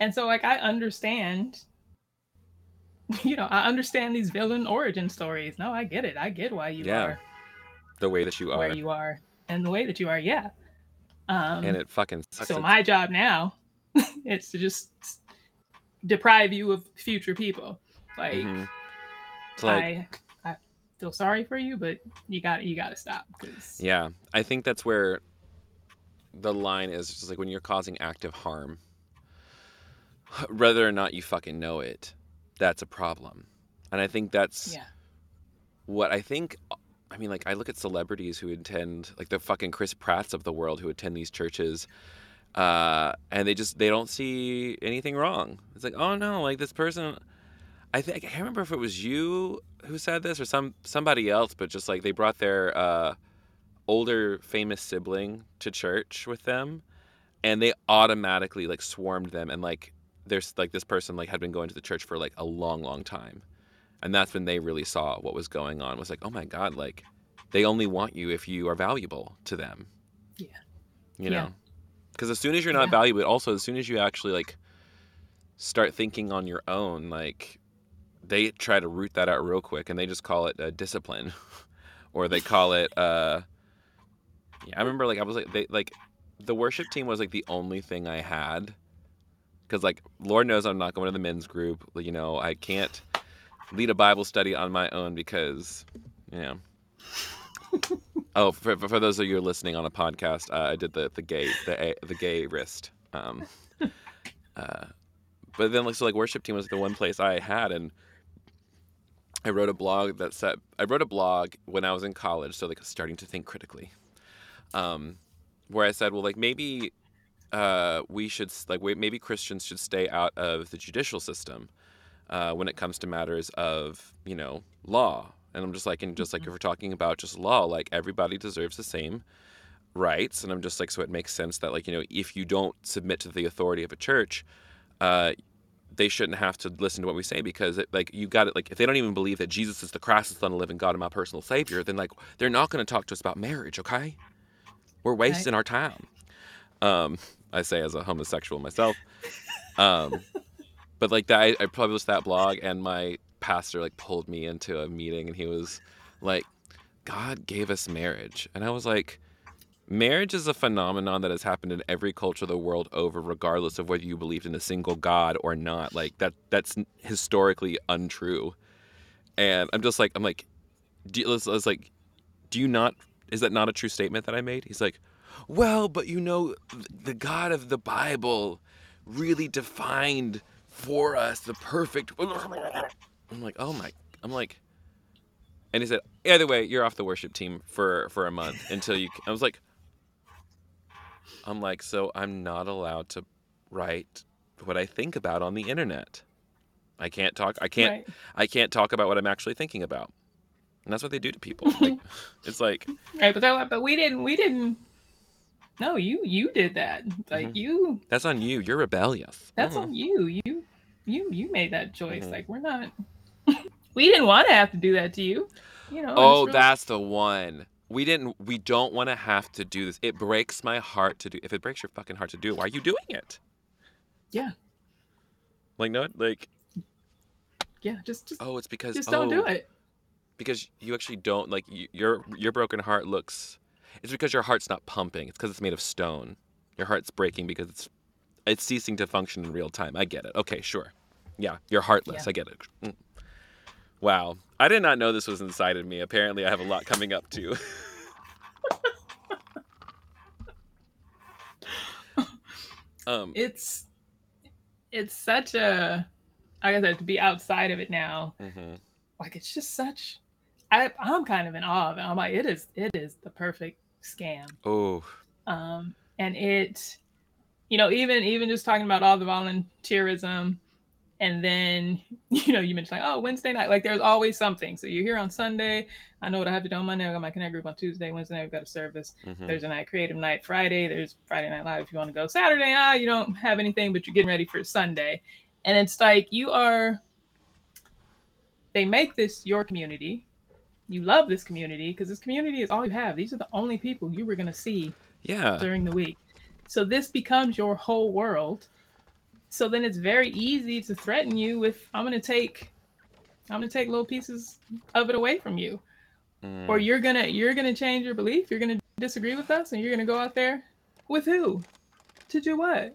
Speaker 2: And so like I understand you know, I understand these villain origin stories. No, I get it. I get why you
Speaker 1: Yeah.
Speaker 2: are
Speaker 1: The way that you are,
Speaker 2: where you are and the way that you are. Yeah. Um,
Speaker 1: and it fucking sucks.
Speaker 2: so my job now is to just deprive you of future people. Like
Speaker 1: Mhm. Like
Speaker 2: I, I, feel sorry for you, but you got you got to stop. Cause...
Speaker 1: Yeah, I think that's where the line is just like when you're causing active harm, whether or not you fucking know it, that's a problem. And I think that's
Speaker 2: Yeah.
Speaker 1: what I think. I mean, like I look at celebrities who attend, like the fucking Chris Pratts of the world who attend these churches, uh, and they just they don't see anything wrong. It's like, oh no, like this person. I think I can't remember if it was you who said this or some somebody else, but just like they brought their uh, older famous sibling to church with them, and they automatically like swarmed them, and like there's like this person like had been going to the church for like a long, long time, and that's when they really saw what was going on. Was like, oh my god, like they only want you if you are valuable to them.
Speaker 2: Yeah.
Speaker 1: You
Speaker 2: Yeah.
Speaker 1: know, because as soon as you're not
Speaker 2: Yeah.
Speaker 1: valuable, also as soon as you actually like start thinking on your own, like they try to root that out real quick, and they just call it uh, discipline, or they call it. uh Yeah, I remember like I was like they like the worship team was like the only thing I had because like Lord knows I'm not going to the men's group. You know, I can't lead a Bible study on my own because you know. oh, for, for those of you who are listening on a podcast, uh, I did the the gay the the gay wrist. Um, uh, but then like so like worship team was the one place I had and. I wrote a blog that said I wrote a blog when I was in college, so like starting to think critically, um, where I said, well, like maybe uh, we should like wait, maybe Christians should stay out of the judicial system uh, when it comes to matters of you know law. And I'm just like, and just like if we're talking about just law, like everybody deserves the same rights. And I'm just like, so it makes sense that like you know if you don't submit to the authority of a church, uh, they shouldn't have to listen to what we say because it, like you got it like if they don't even believe that Jesus is the Christ, the Son of the living God, and my personal Savior, then like they're not going to talk to us about marriage. Okay, we're wasting our time. Um, I say as a homosexual myself. Um, but like that, I, I published that blog, and my pastor like pulled me into a meeting, and he was like, "God gave us marriage," and I was like. Marriage is a phenomenon that has happened in every culture the world over, regardless of whether you believed in a single God or not. Like that, that's historically untrue. And I'm just like, I'm like, do I was like, do you not? Is that not a true statement that I made? He's like, well, but you know, the God of the Bible really defined for us the perfect. I'm like, oh my, I'm like, and he said, either way, you're off the worship team for for a month until you. I was like, I'm like, so I'm not allowed to write what I think about on the internet. I can't talk. I can't.
Speaker 2: Right.
Speaker 1: I can't talk about what I'm actually thinking about. And that's what they do to people. Like, it's like,
Speaker 2: Right, but that, but we didn't we didn't. No, you you did that. Like
Speaker 1: Mhm.
Speaker 2: you,
Speaker 1: that's on you. You're rebellious.
Speaker 2: that's
Speaker 1: Mhm.
Speaker 2: on you. You you you made that choice.
Speaker 1: Mhm.
Speaker 2: Like we're not. we didn't want to have to do that to you. You know.
Speaker 1: Oh,
Speaker 2: really-
Speaker 1: that's the one. We didn't. We don't want to have to do this. It breaks my heart to do. If it breaks your fucking heart to do it, why are you doing it?
Speaker 2: Yeah.
Speaker 1: Like no, like
Speaker 2: yeah. Just just
Speaker 1: oh, it's because
Speaker 2: just don't do
Speaker 1: oh,
Speaker 2: it.
Speaker 1: because you actually don't like your your broken heart looks. It's because your heart's not pumping. It's because it's made of stone. Your heart's breaking because it's it's ceasing to function in real time. I get it. Okay, sure. Yeah, you're heartless.
Speaker 2: Yeah.
Speaker 1: I get it. Mm. Wow, I did not know this was inside of me. Apparently, I have a lot coming up too. um,
Speaker 2: It's it's such a like I said to be outside of it now.
Speaker 1: mhm.
Speaker 2: Like it's just such. I I'm kind of in awe of it. I'm like it is it is the perfect scam.
Speaker 1: Oh,
Speaker 2: um, and it you know even even just talking about all the volunteerism and then you know you mentioned like oh wednesday night like there's always something. So you're here on sunday. I know what i have to do on monday. I got my connect group on tuesday wednesday night we've got a service.
Speaker 1: Mhm.
Speaker 2: thursday night creative night friday. There's friday night live if you want to go. Saturday ah you don't have anything but you're getting ready for sunday. And it's like you are they make this your community you love this community because this community is all you have these are the only people you were going to see
Speaker 1: yeah.
Speaker 2: during the week. So this becomes your whole world. So then it's very easy to threaten you with I'm going to take I'm going to take little pieces of it away from you.
Speaker 1: Mm.
Speaker 2: Or you're going to you're going to change your belief, you're going to disagree with us and you're going to go out there with who? To do what?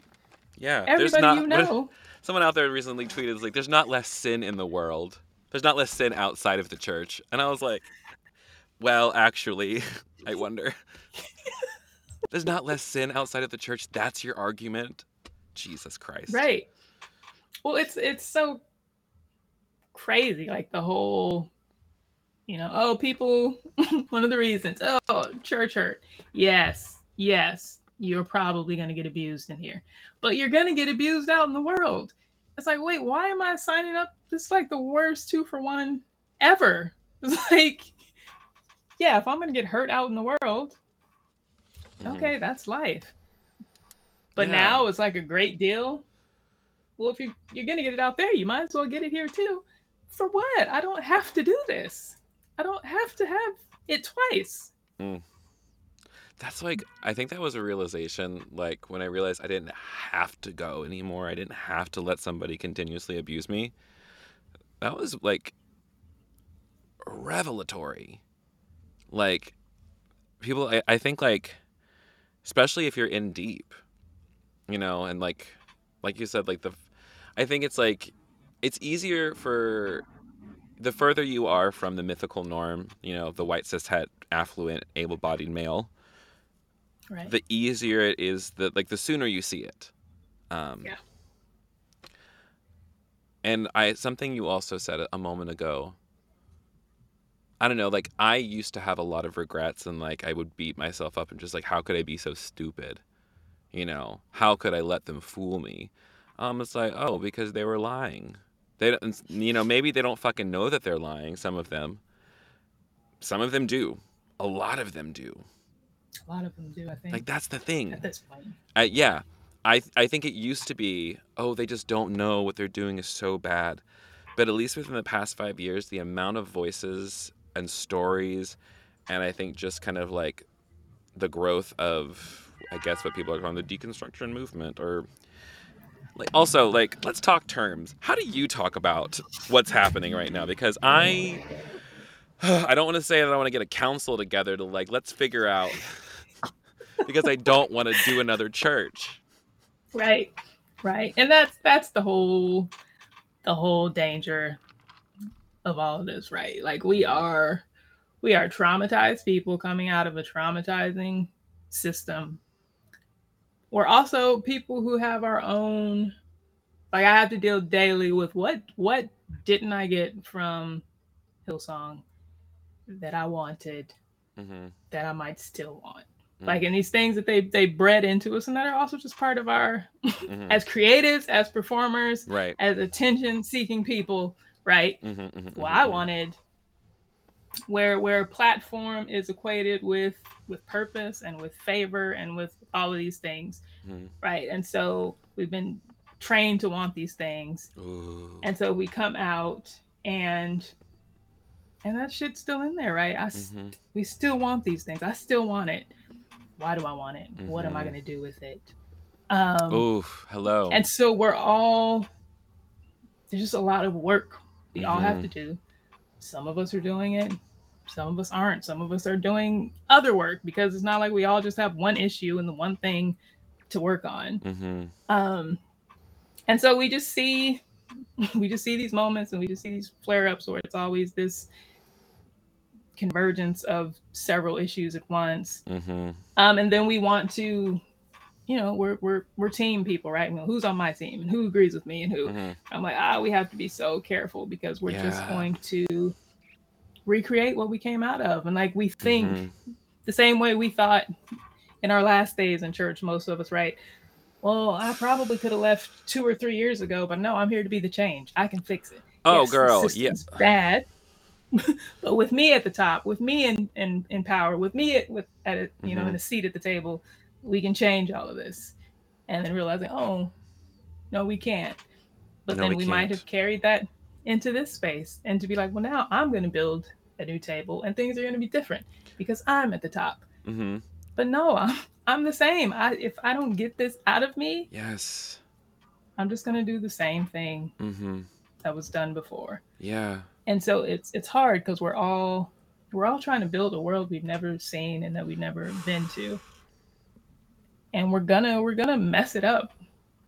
Speaker 1: yeah. There's
Speaker 2: Everybody
Speaker 1: not.
Speaker 2: you
Speaker 1: if-
Speaker 2: know.
Speaker 1: someone out there recently tweeted, "Like, there's not less sin in the world. There's not less sin outside of the church. And I was like, well, actually, I wonder. there's not less sin outside of the church. That's your argument. Jesus Christ.
Speaker 2: Right. Well, it's it's so crazy like the whole you know, oh, people one of the reasons, oh, church hurt. Yes. Yes. You're probably going to get abused in here. But you're going to get abused out in the world. It's like, wait, why am I signing up? This is like the worst two for one ever. It's like, yeah, if I'm going to get hurt out in the world,
Speaker 1: Mhm.
Speaker 2: okay, that's life. But
Speaker 1: Yeah.
Speaker 2: now it's like a great deal. Well, if you, you're going to get it out there, you might as well get it here too. For what? I don't have to do this. I don't have to have it twice.
Speaker 1: That's like I think that was a realization like when I realized I didn't have to go anymore. I didn't have to let somebody continuously abuse me. That was like revelatory. Like people I, I think like especially if you're in deep, you know, and like like you said like the I think it's like it's easier for the further you are from the mythical norm, you know, the white cishet affluent able-bodied male,
Speaker 2: Right.
Speaker 1: the easier it is that like the sooner you see it. Um
Speaker 2: Yeah.
Speaker 1: and i something you also said a moment ago i don't know like i used to have a lot of regrets and like i would beat myself up and just like how could i be so stupid? You know how could i let them fool me? Um it's like oh because they were lying. They don't you know maybe they don't fucking know that they're lying some of them. Some of them do. A lot of them do
Speaker 2: A lot of them do, I think.
Speaker 1: like that's the thing
Speaker 2: at this point.
Speaker 1: I, yeah, I I think it used to be, oh, they just don't know what they're doing is so bad. But at least within the past five years, the amount of voices and stories, and I think just kind of like the growth of, I guess what people are calling the deconstruction movement, or like also like let's talk terms. How do you talk about what's happening right now? Because I. I don't want to say that I want to get a council together to like let's figure out because I don't want to do another church.
Speaker 2: Right. Right. And that's that's the whole the whole danger of all of this, right? Like we are we are traumatized people coming out of a traumatizing system. We're also people who have our own like I have to deal daily with what what didn't I get from Hillsong that I wanted
Speaker 1: Mm-hmm.
Speaker 2: that I might still want.
Speaker 1: Mm.
Speaker 2: Like and these things that they they bred into us and that are also just part of our
Speaker 1: hmm
Speaker 2: as creatives, as performers,
Speaker 1: Right.
Speaker 2: as attention seeking people, right?
Speaker 1: hmm hmm
Speaker 2: Well, I wanted where where platform is equated with with purpose and with favor and with all of these things, right? And so we've been trained to want these things.
Speaker 1: Ooh.
Speaker 2: And so we come out and and that shit's still in there, right? I
Speaker 1: Mhm.
Speaker 2: we still want these things. I still want it. Why do I want it? What am I
Speaker 1: Mhm.
Speaker 2: going to do with it? Um
Speaker 1: Oof. Hello.
Speaker 2: and so we're all there's just a lot of work we all have to do some of us are doing it some of us aren't some of us are doing other work because it's not like we all just have one issue and the one thing to work on
Speaker 1: hmm
Speaker 2: um and so we just see we just see these moments and we just see these flare-ups where it's always this convergence of several issues at once
Speaker 1: hmm
Speaker 2: um, and then we want to, you know, we're we're we're team people, right? You know, who's on my team and who agrees with me and who.
Speaker 1: hmm
Speaker 2: I'm like, ah, we have to be so careful because we're just going to recreate what we came out of, and like we think
Speaker 1: Mhm.
Speaker 2: the same way we thought in our last days in church. Most of us, right? Well, I probably could have left two or three years ago, but no, I'm here to be the change. I can fix it.
Speaker 1: Oh,
Speaker 2: Yes,
Speaker 1: girl. Yeah.
Speaker 2: bad. but with me at the top, with me in in, in power, with me at, with at a, you know in
Speaker 1: Mhm.
Speaker 2: a seat at the table, we can change all of this. And then realizing, oh, no, we can't. But
Speaker 1: No,
Speaker 2: then
Speaker 1: we
Speaker 2: we, might have carried that into this space and to be like, well, now I'm going to build a new table and things are going to be different because I'm at the top.
Speaker 1: hmm
Speaker 2: But no, I'm I'm the same. I if I don't get this out of me,
Speaker 1: Yes.
Speaker 2: I'm just going to do the same thing
Speaker 1: hmm
Speaker 2: that was done before.
Speaker 1: Yeah.
Speaker 2: And so it's it's hard because we're all we're all trying to build a world we've never seen and that we've never been to and we're gonna we're gonna mess it up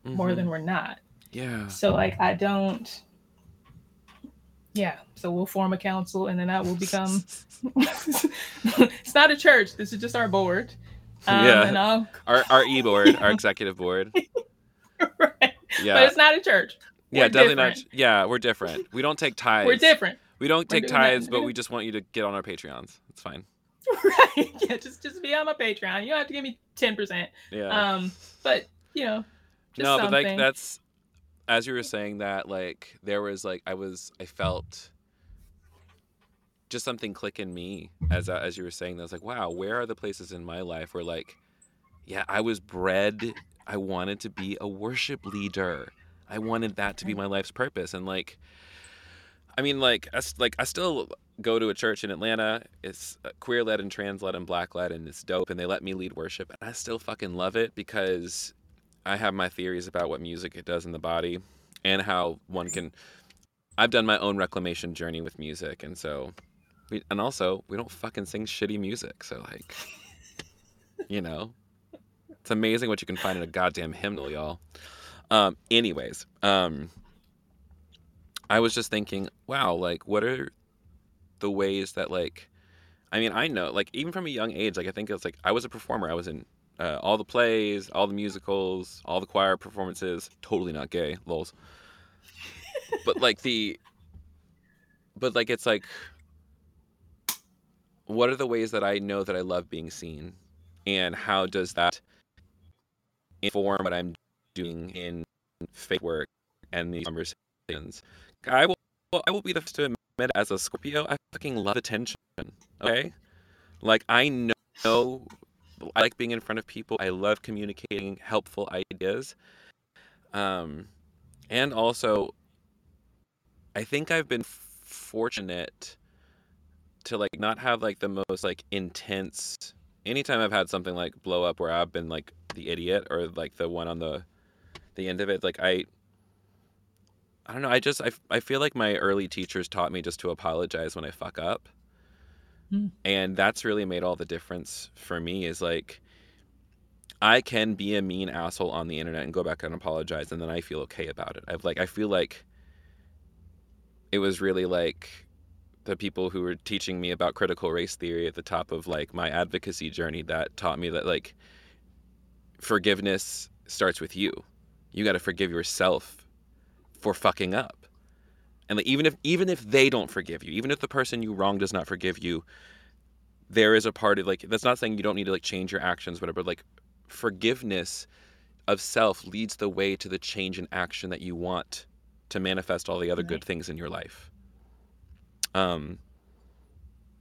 Speaker 2: more
Speaker 1: Mhm.
Speaker 2: than we're not
Speaker 1: Yeah.
Speaker 2: so like i don't yeah, so we'll form a council, and then that will become. it's not a church. This is just our board. Um,
Speaker 1: Yeah. Our our e board, our executive board.
Speaker 2: right.
Speaker 1: Yeah.
Speaker 2: But it's not a church.
Speaker 1: Yeah,
Speaker 2: we're
Speaker 1: definitely not. Yeah, we're different. We don't take tithes.
Speaker 2: We're different.
Speaker 1: We don't take
Speaker 2: that.
Speaker 1: tithes, but we just want you to get on our Patreons. It's fine.
Speaker 2: right. Yeah, just just be on my Patreon. You don't have to give me ten percent.
Speaker 1: Yeah.
Speaker 2: Um, but you know, just
Speaker 1: no, but like that's as you were saying that, like there was like I was I felt just something click in me as uh, as you were saying that. I was like, wow, where are the places in my life where like, yeah, I was bred. I wanted to be a worship leader. I wanted that to be mm-hmm. my life's purpose, and like, I mean, like, I, like I still go to a church in Atlanta. It's uh, queer led and trans led and black led, and it's dope. And they let me lead worship, and I still fucking love it because I have my theories about what music it does in the body, and how one can. I've done my own reclamation journey with music, and so, we, and also we don't fucking sing shitty music. So like, you know, it's amazing what you can find in a goddamn hymnal, y'all. Um, anyways, um, I was just thinking, wow, like, what are the ways that, like, I mean, I know, like, even from a young age, like, I think it's like I was a performer. I was in uh, all the plays, all the musicals, all the choir performances. Totally not gay, lols. but like the, but like it's like, what are the ways that I know that I love being seen, and how does that inform what I'm doing in faith work and these conversations. I will, I will be the first to admit, as a Scorpio, I fucking love attention. Okay, like I know, I like being in front of people. I love communicating helpful ideas. Um, and also, I think I've been fortunate to like not have like the most like intense. Anytime I've had something like blow up where I've been like the idiot or like the one on the the end of it like i i don't know i just i, I feel like my early teachers taught me just to apologize when i fuck up.
Speaker 2: Hmm.
Speaker 1: and that's really made all the difference for me is like i can be a mean asshole on the internet and go back and apologize and then i feel okay about it. I've like i feel like it was really like the people who were teaching me about critical race theory at the top of like my advocacy journey that taught me that like forgiveness starts with you you got to forgive yourself for fucking up. And like, even if even if they don't forgive you even if the person you wrong does not forgive you there is a part of like that's not saying you don't need to like change your actions whatever but like forgiveness of self leads the way to the change in action that you want to manifest all the other good things in your life. Um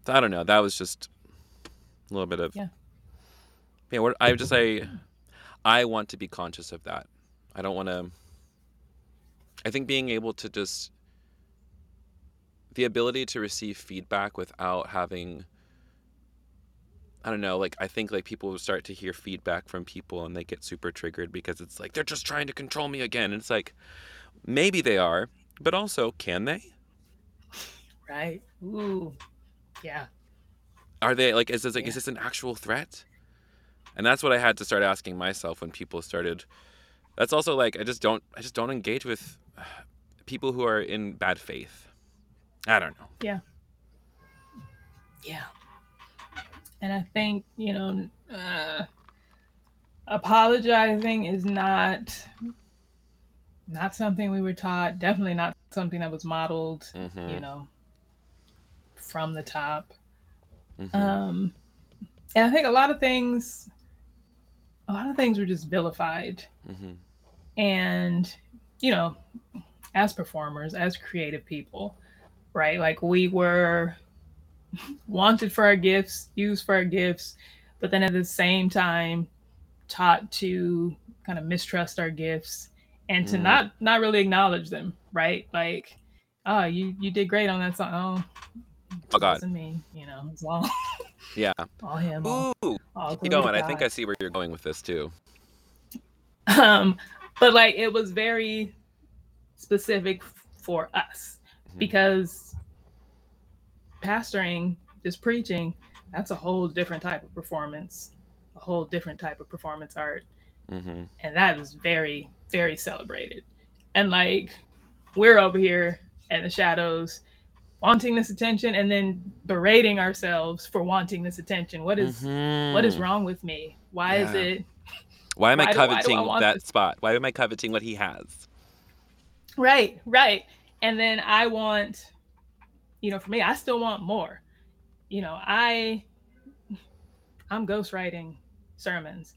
Speaker 1: i don't know that was just a little bit of
Speaker 2: Yeah.
Speaker 1: yeah what i would just say i want to be conscious of that i don't want to i think being able to just the ability to receive feedback without having I don't know, like I think like people will start to hear feedback from people and they get super triggered because it's like they're just trying to control me again. And it's like maybe they are, but also can they?
Speaker 2: right. Ooh. Yeah.
Speaker 1: Are they like is this like is this an actual threat? And that's what I had to start asking myself when people started that's also like I just don't I just don't engage with people who are in bad faith. I don't know.
Speaker 2: Yeah. Yeah. And I think, you know, uh, apologizing is not not something we were taught, definitely not something that was modeled,
Speaker 1: Mhm.
Speaker 2: you know, from the top.
Speaker 1: Mhm.
Speaker 2: Um and I think a lot of things a lot of things were just vilified
Speaker 1: Mhm.
Speaker 2: And you know as performers as creative people right like we were wanted for our gifts used for our gifts but then at the same time taught to kind of mistrust our gifts and to
Speaker 1: Mm.
Speaker 2: not not really acknowledge them right like oh you you did great on that song oh
Speaker 1: Oh God.
Speaker 2: wasn't me you know it's all
Speaker 1: Yeah.
Speaker 2: all him all,
Speaker 1: Ooh.
Speaker 2: all
Speaker 1: Keep going. I think I see where you're going with this too.
Speaker 2: um but like it was very specific for us
Speaker 1: Mhm.
Speaker 2: because pastoring just preaching that's a whole different type of performance a whole different type of performance art
Speaker 1: Mm-hmm.
Speaker 2: and that is very very celebrated and like we're over here in the shadows wanting this attention and then berating ourselves for wanting this attention. What is- what is
Speaker 1: Mhm.
Speaker 2: wrong with me? Why is it
Speaker 1: Why am I
Speaker 2: why do- why do I
Speaker 1: coveting that
Speaker 2: this?
Speaker 1: spot? Why am I coveting what he has?
Speaker 2: Right, right. And then I want, you know, for me, I still want more. You know, I I'm ghostwriting sermons.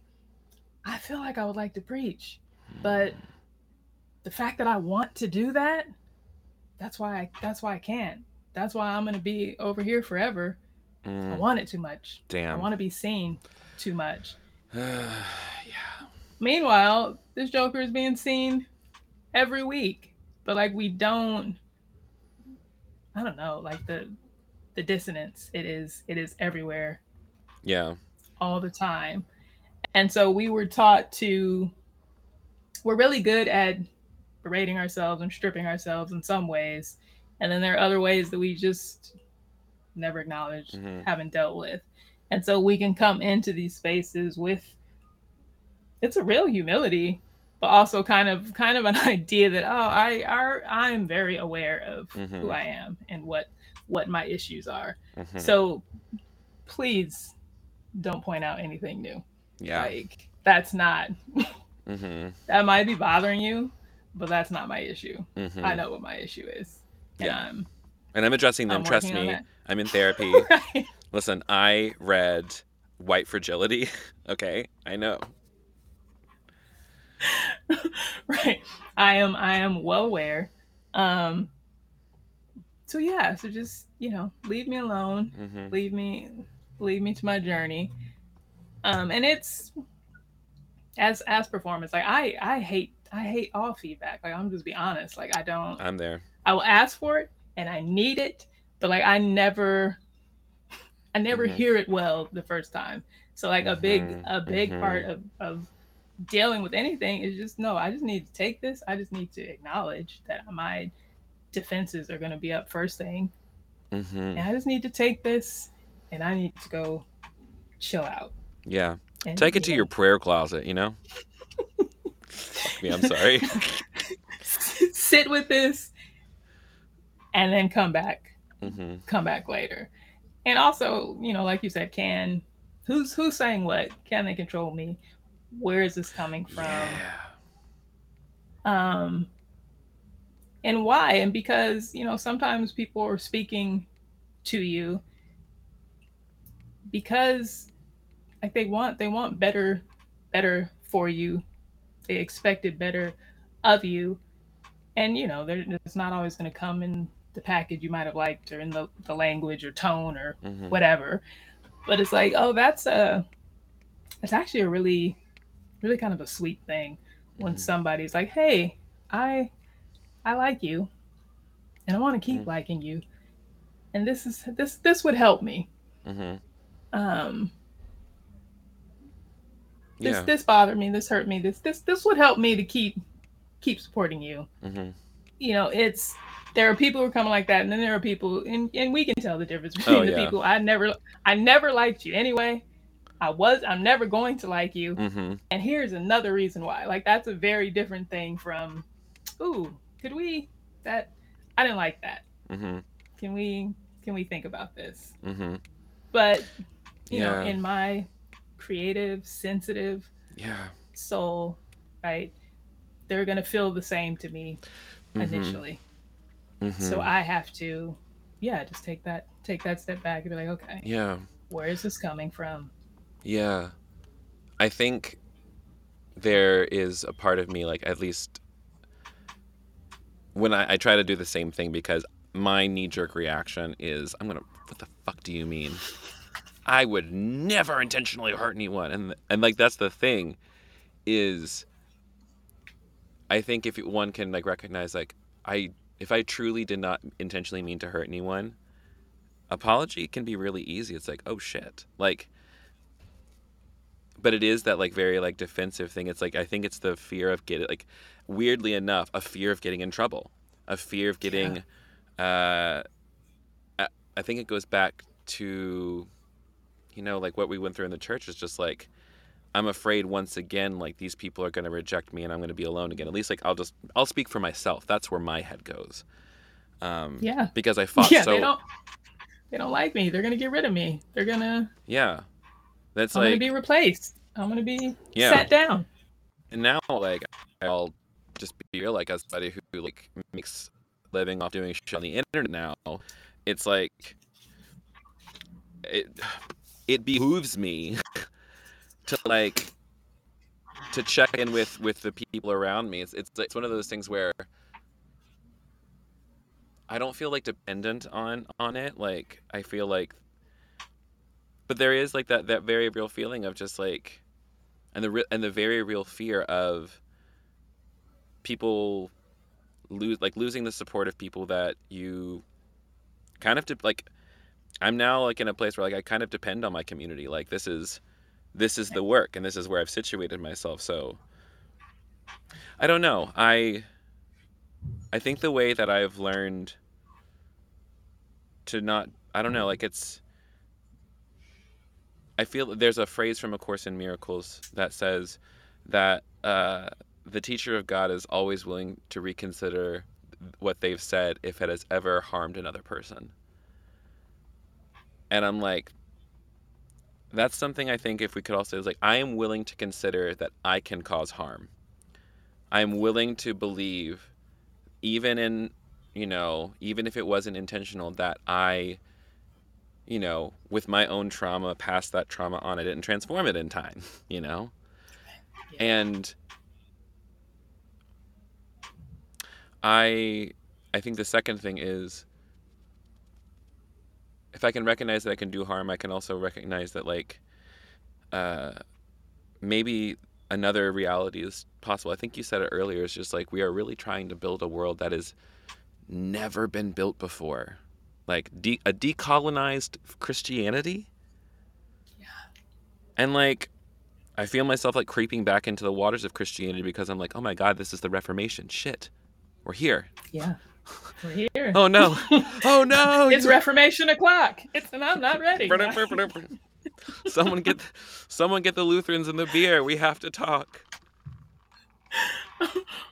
Speaker 2: I feel like I would like to preach, but the fact that I want to do that, that's why I that's why I can't. That's why I'm gonna be over here forever. I
Speaker 1: Mm,
Speaker 2: want it too much.
Speaker 1: Damn.
Speaker 2: I want to be seen too much. Meanwhile, this Joker is being seen every week, but like we don't. I don't know, like the the dissonance. It is it is everywhere
Speaker 1: Yeah.
Speaker 2: all the time, and so we were taught to. We're really good at berating ourselves and stripping ourselves in some ways, and then there are other ways that we just never acknowledged,
Speaker 1: Mhm.
Speaker 2: haven't dealt with, and so we can come into these spaces with it's a real humility but also kind of kind of an idea that oh i are i'm very aware of who
Speaker 1: Mhm.
Speaker 2: i am and what what my issues are
Speaker 1: Mhm.
Speaker 2: so please don't point out anything new
Speaker 1: yeah.
Speaker 2: like that's not
Speaker 1: hmm
Speaker 2: that might be bothering you but that's not my issue
Speaker 1: hmm
Speaker 2: i know what my issue is and
Speaker 1: Yeah.
Speaker 2: i'm
Speaker 1: And I'm addressing them.
Speaker 2: I'm
Speaker 1: Trust me. I'm in therapy.
Speaker 2: right
Speaker 1: Listen, I read White Fragility. okay, I know.
Speaker 2: right. I am i am well aware. Um so yeah so just you know leave me alone.
Speaker 1: Hmm
Speaker 2: leave me leave me to my journey. Um and it's as as performance like i i hate i hate all feedback. Like i'm just be honest. Like i don't
Speaker 1: I'm there.
Speaker 2: i will ask for it and i need it but like i never i never
Speaker 1: Mhm.
Speaker 2: hear it well the first time. So like a big a big part of of dealing with anything is just no i just need to take this i just need to acknowledge that my defenses are going to be up first thing
Speaker 1: hmm
Speaker 2: and I just need to take this and I need to go chill out.
Speaker 1: Yeah.
Speaker 2: And,
Speaker 1: Take it to your prayer closet, you know? Fuck me, I'm sorry.
Speaker 2: sit with this and then come back,
Speaker 1: hmm
Speaker 2: come back later. And also, you know, like you said, can who's who's saying what? Can they control me? Where is this coming from?
Speaker 1: Yeah.
Speaker 2: um and why? And because you know sometimes people are speaking to you because like they want they want better better for you. They expected better of you. And you know it's not always going to come in the package you might have liked or in the, the language or tone or
Speaker 1: hmm
Speaker 2: whatever. But it's like oh that's a it's actually a really really kind of a sweet thing when
Speaker 1: Mhm.
Speaker 2: somebody's like hey i i like you and i want to keep
Speaker 1: Mhm.
Speaker 2: liking you and this is this this would help me
Speaker 1: hmm
Speaker 2: um this
Speaker 1: Yeah.
Speaker 2: this bothered me this hurt me this this this would help me to keep keep supporting you
Speaker 1: hmm
Speaker 2: you know it's there are people who are coming like that and then there are people and, and we can tell the difference between
Speaker 1: Oh,
Speaker 2: the
Speaker 1: yeah.
Speaker 2: people i never i never liked you anyway i was i'm never going to like you.
Speaker 1: Hmm
Speaker 2: and here's another reason why. Like that's a very different thing from ooh could we that i didn't like that.
Speaker 1: Hmm
Speaker 2: can we can we think about this?
Speaker 1: Hmm
Speaker 2: but you know in my creative sensitive
Speaker 1: Yeah.
Speaker 2: soul right they're going to feel the same to me
Speaker 1: Mhm.
Speaker 2: initially.
Speaker 1: Mhm.
Speaker 2: so i have to yeah just take that take that step back and be like okay
Speaker 1: Yeah.
Speaker 2: where is this coming from
Speaker 1: Yeah. I think there is a part of me, like, at least when I, I try to do the same thing because my knee jerk reaction is, I'm going to, what the fuck do you mean? I would never intentionally hurt anyone. And, and like, that's the thing is, I think if one can, like, recognize, like, I, if I truly did not intentionally mean to hurt anyone, apology can be really easy. It's like, oh shit. Like, but it is that like very like defensive thing it's like i think it's the fear of getting like weirdly enough a fear of getting in trouble a fear of getting uh I- i think it goes back to you know like what we went through in the church is just like i'm afraid once again like these people are going to reject me and i'm going to be alone again at least like i'll just i'll speak for myself that's where my head goes Um,
Speaker 2: Yeah.
Speaker 1: Because I fought
Speaker 2: yeah,
Speaker 1: so.
Speaker 2: they don't they don't like me. They're gonna get rid of me. They're gonna
Speaker 1: Yeah. That's
Speaker 2: I'm
Speaker 1: like
Speaker 2: gonna be replaced. I'm gonna be
Speaker 1: Yeah.
Speaker 2: sat down.
Speaker 1: and now like I'll just be real like as somebody who like makes living off doing shit on the internet now. It's like it it behooves me to like to check in with with the people around me. It's it's it's one of those things where I don't feel like dependent on on it. Like I feel like but there is like that that very real feeling of just like and the re- and the very real fear of people lose like losing the support of people that you kind of de- like I'm now like in a place where like I kind of depend on my community. Like this is this is the work and this is where I've situated myself. So I don't know. I I think the way that I've learned to not I don't know like it's I feel there's a phrase from A Course in Miracles that says that uh, the teacher of God is always willing to reconsider what they've said if it has ever harmed another person. And I'm like, that's something I think if we could also is like, I am willing to consider that I can cause harm. I am willing to believe, even in, you know, even if it wasn't intentional, that I you know, with my own trauma, pass that trauma on. I didn't transform it in time, you know? And I I think the second thing is if I can recognize that I can do harm, I can also recognize that like uh maybe another reality is possible. I think you said it earlier, it's just like we are really trying to build a world that has never been built before like de- a decolonized Christianity.
Speaker 2: Yeah.
Speaker 1: And like, I feel myself like creeping back into the waters of Christianity because I'm like, oh my God, this is the Reformation. Shit, we're here.
Speaker 2: Yeah. We're here.
Speaker 1: Oh no, oh no.
Speaker 2: it's Reformation o'clock. It's and I'm not ready.
Speaker 1: someone get, someone get the Lutherans and the beer. We have to talk.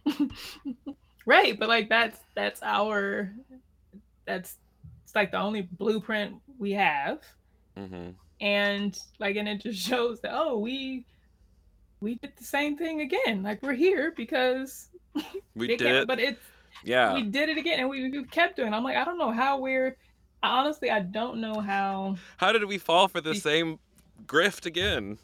Speaker 2: right, but like that's that's our that's like the only blueprint we have.
Speaker 1: Mm-hmm.
Speaker 2: And like and it just shows that oh we we did the same thing again. Like we're here because
Speaker 1: We did
Speaker 2: kept- but it's
Speaker 1: Yeah.
Speaker 2: we did it again and we, we kept doing it. I'm like, I don't know how we're honestly I don't know how
Speaker 1: How did we fall for the
Speaker 2: Be-
Speaker 1: same grift again?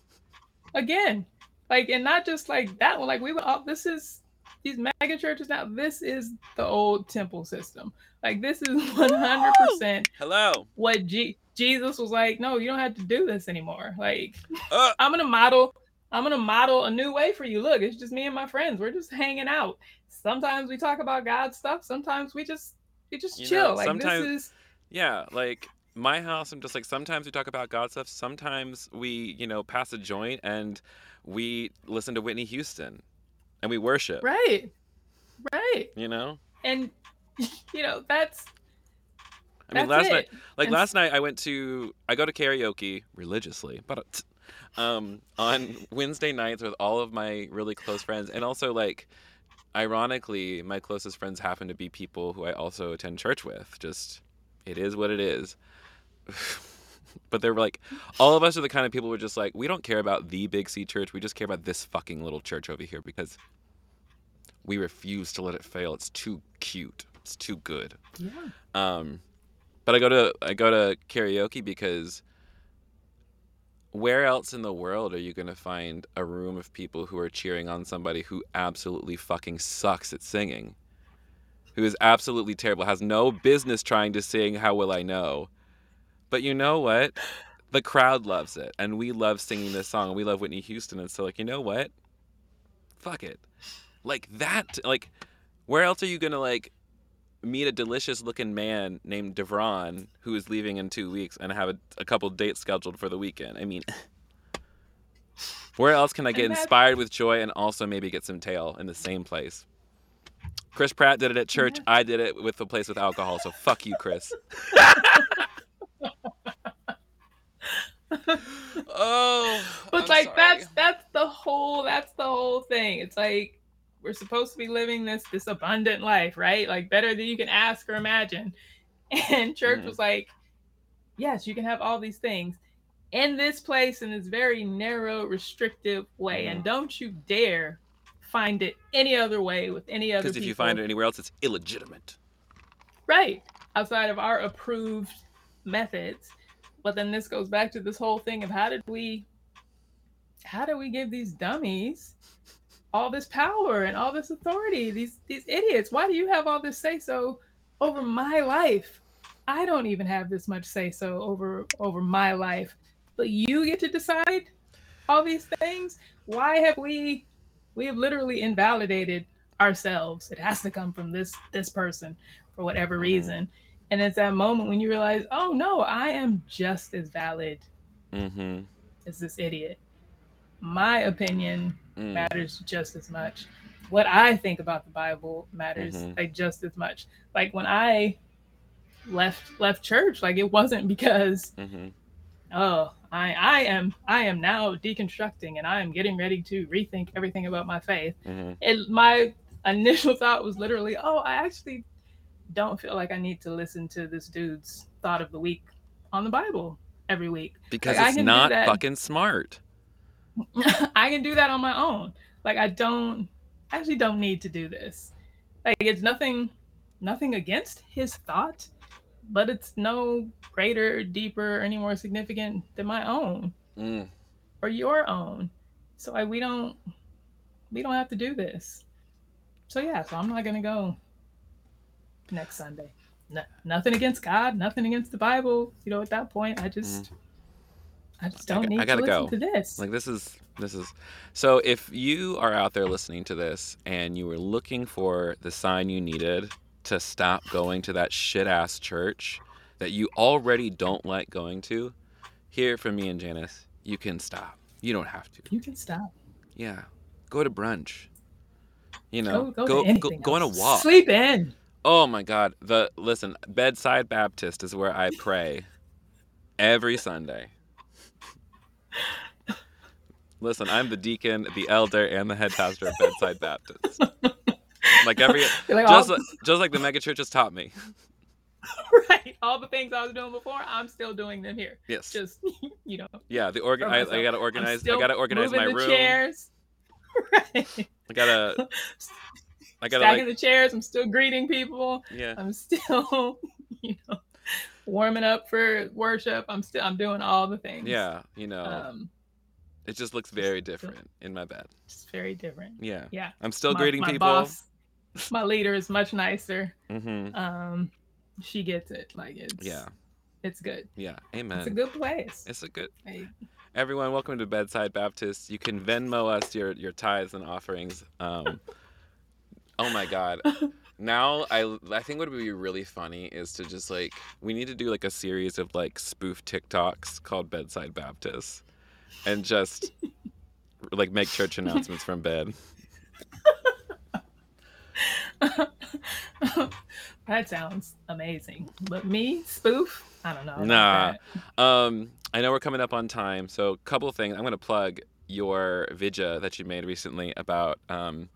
Speaker 2: again. Like and not just like that one. Like we were up this is these mega churches now, this is the old temple system. Like this is one hundred percent
Speaker 1: Hello.
Speaker 2: what G- Jesus was like, no, you don't have to do this anymore. Like
Speaker 1: Uh,
Speaker 2: I'm gonna model I'm gonna model a new way for you. Look, it's just me and my friends. We're just hanging out. Sometimes we talk about God stuff. Sometimes we just we just
Speaker 1: You
Speaker 2: chill.
Speaker 1: know,
Speaker 2: like
Speaker 1: sometimes-
Speaker 2: this is
Speaker 1: Yeah, like my house, I'm just like sometimes we talk about God stuff. Sometimes we, you know, pass a joint and we listen to Whitney Houston and we worship.
Speaker 2: right, right,
Speaker 1: You know,
Speaker 2: and you know that's
Speaker 1: I mean,
Speaker 2: that's
Speaker 1: last
Speaker 2: it.
Speaker 1: night, like
Speaker 2: And
Speaker 1: last night, I went to I go to karaoke religiously, but um, on Wednesday nights with all of my really close friends, and also like, ironically, my closest friends happen to be people who I also attend church with. Just it is what it is. but they're like, all of us are the kind of people who are just like, we don't care about the Big C church. We just care about this fucking little church over here because we refuse to let it fail. It's too cute. It's too good.
Speaker 2: Yeah.
Speaker 1: Um, but I go to I go to karaoke because where else in the world are you going to find a room of people who are cheering on somebody who absolutely fucking sucks at singing? Who is absolutely terrible, has no business trying to sing How Will I Know? But you know what? The crowd loves it, and we love singing this song, and we love Whitney Houston, and so like, you know what? Fuck it. Like that, like, where else are you gonna like meet a delicious looking man named Devron who is leaving in two weeks and have a, a couple dates scheduled for the weekend. I mean, where else can I get inspired with joy and also maybe get some tail in the same place? Chris Pratt did it at church. I did it with the place with alcohol. So fuck you, Chris. oh,
Speaker 2: But
Speaker 1: I'm
Speaker 2: like
Speaker 1: sorry.
Speaker 2: that's that's the whole that's the whole thing. It's like we're supposed to be living this this abundant life, right? Like better than you can ask or imagine. And church
Speaker 1: Mhm.
Speaker 2: was like, yes, you can have all these things in this place in this very narrow, restrictive way.
Speaker 1: Mhm.
Speaker 2: And don't you dare find it any other way with any other
Speaker 1: Because
Speaker 2: people.
Speaker 1: if you find it anywhere else, it's illegitimate.
Speaker 2: right outside of our approved methods. But then this goes back to this whole thing of how did we how do we give these dummies all this power and all this authority? These these idiots. Why do you have all this say so over my life? I don't even have this much say so over over my life. But you get to decide all these things? Why have we we have literally invalidated ourselves? It has to come from this this person for whatever reason. And it's that moment when you realize, oh no, I am just as valid
Speaker 1: Mm-hmm.
Speaker 2: as this idiot. My opinion
Speaker 1: Mm.
Speaker 2: matters just as much. What I think about the Bible matters
Speaker 1: Mhm.
Speaker 2: like just as much. Like when I left left church, like it wasn't because
Speaker 1: Mm-hmm.
Speaker 2: oh I I am I am now deconstructing and I am getting ready to rethink everything about my faith.
Speaker 1: Mm-hmm.
Speaker 2: And my initial thought was literally, oh, I actually don't feel like I need to listen to this dude's thought of the week on the Bible every week.
Speaker 1: Because
Speaker 2: Like,
Speaker 1: it's not fucking smart.
Speaker 2: I can do that on my own. Like I don't I actually don't need to do this. Like it's nothing nothing against his thought, but it's no greater, deeper, or any more significant than my own
Speaker 1: Mm.
Speaker 2: or your own. So like we don't we don't have to do this. So yeah, so I'm not gonna go next Sunday. No, nothing against God, nothing against the Bible. You know, at that point, I just I just don't
Speaker 1: g-
Speaker 2: need
Speaker 1: I gotta
Speaker 2: to listen
Speaker 1: go.
Speaker 2: to this.
Speaker 1: Like this is this is so if you are out there listening to this and you were looking for the sign you needed to stop going to that shit ass church that you already don't like going to, hear from me and Janice, you can stop. You don't have to.
Speaker 2: you can stop.
Speaker 1: Yeah. Go to brunch. You know,
Speaker 2: go, go,
Speaker 1: go
Speaker 2: to
Speaker 1: go, go on a walk.
Speaker 2: Sleep in.
Speaker 1: Oh my God. The listen, bedside Baptist is where I pray every Sunday. Listen, I'm the deacon, the elder, and the head pastor of Bedside Baptist. Like every
Speaker 2: like,
Speaker 1: just
Speaker 2: all,
Speaker 1: like, just like the megachurch has taught me.
Speaker 2: right. All the things I was doing before, I'm still doing them here.
Speaker 1: Yes.
Speaker 2: Just you know,
Speaker 1: Yeah. The organ. I, I gotta organize. I gotta organize my
Speaker 2: the
Speaker 1: room.
Speaker 2: chairs. Right.
Speaker 1: I gotta. I gotta
Speaker 2: Stacking
Speaker 1: like.
Speaker 2: the chairs. I'm still greeting people.
Speaker 1: Yeah.
Speaker 2: I'm still, you know, warming up for worship. I'm still I'm doing all the things.
Speaker 1: Yeah. You know,
Speaker 2: Um,
Speaker 1: it just looks very different in my bed.
Speaker 2: it's very different.
Speaker 1: Yeah.
Speaker 2: Yeah.
Speaker 1: I'm still
Speaker 2: my,
Speaker 1: greeting
Speaker 2: my
Speaker 1: people.
Speaker 2: Boss, my leader is much nicer.
Speaker 1: Mm-hmm.
Speaker 2: Um, she gets it. Like it's
Speaker 1: Yeah.
Speaker 2: it's good.
Speaker 1: Yeah. Amen.
Speaker 2: It's a good place.
Speaker 1: It's a good.
Speaker 2: Hey,
Speaker 1: Everyone, welcome to Bedside Baptist. You can Venmo us your your tithes and offerings. Um, oh my God! Now I I think what would be really funny is to just like we need to do like a series of like spoof TikToks called Bedside Baptist, and just like make church announcements from bed.
Speaker 2: that sounds amazing. But me, spoof? I don't know.
Speaker 1: Nah. Um, I know we're coming up on time, so a couple of things. I'm going to plug your vidya that you made recently about um,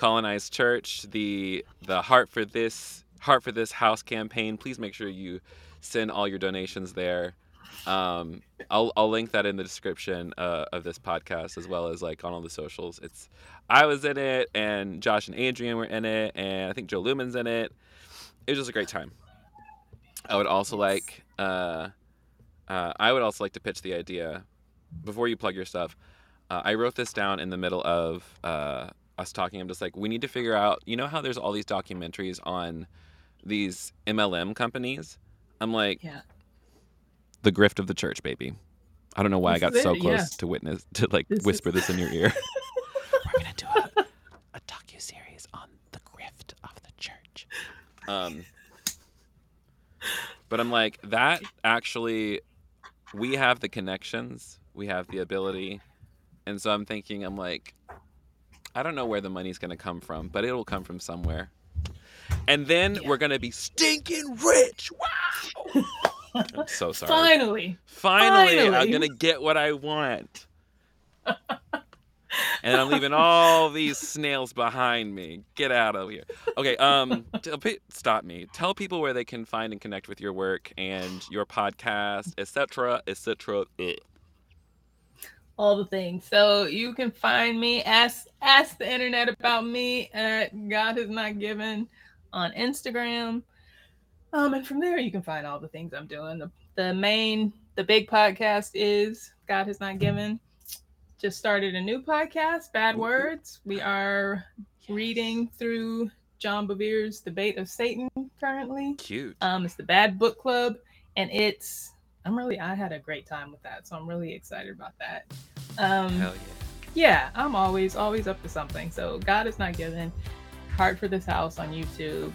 Speaker 1: colonized church, the the heart for this heart for this house campaign. Please make sure you send all your donations there. Um, I'll I'll link that in the description uh, of this podcast as well as like on all the socials. It's I was in it, and Josh and Adrian were in it, and I think Joe Lumen's in it. It was just a great time. I would also
Speaker 2: Yes.
Speaker 1: like uh, uh, I would also like to pitch the idea before you plug your stuff. Uh, I wrote this down in the middle of uh, us talking. I'm just like, we need to figure out. You know how there's all these documentaries on these MLM companies. I'm like,
Speaker 2: Yeah.
Speaker 1: the grift of the church, baby. I don't know why I got so
Speaker 2: it,
Speaker 1: close
Speaker 2: yeah.
Speaker 1: to witness to like
Speaker 2: This is-
Speaker 1: whisper this in your ear. We're gonna do a, a docu series on the grift of the church. Um, but I'm like that. Actually, we have the connections, we have the ability, and so I'm thinking, I'm like, I don't know where the money's gonna come from, but it'll come from somewhere. And then
Speaker 2: Yeah.
Speaker 1: we're gonna be stinking rich. Wow! I'm so sorry.
Speaker 2: Finally.
Speaker 1: Finally, I'm gonna get what I want. and I'm leaving all these snails behind me. Get out of here. Okay, um, stop me. Tell people where they can find and connect with your work and your podcast, etc., etc.
Speaker 2: All the things. So you can find me. Ask ask the internet about me at God Has Not Given on Instagram. Um, and from there you can find all the things I'm doing. The the main the big podcast is God Has Not Given just started a new podcast, Bad Words. We are reading through John Bevere's The Bait of Satan currently.
Speaker 1: Cute.
Speaker 2: Um, it's the Bad Book Club, and it's I'm really I had a great time with that, so I'm really excited about that. Um,
Speaker 1: Hell yeah.
Speaker 2: Yeah, I'm always always up to something. So God is not given. Heart for this house on YouTube.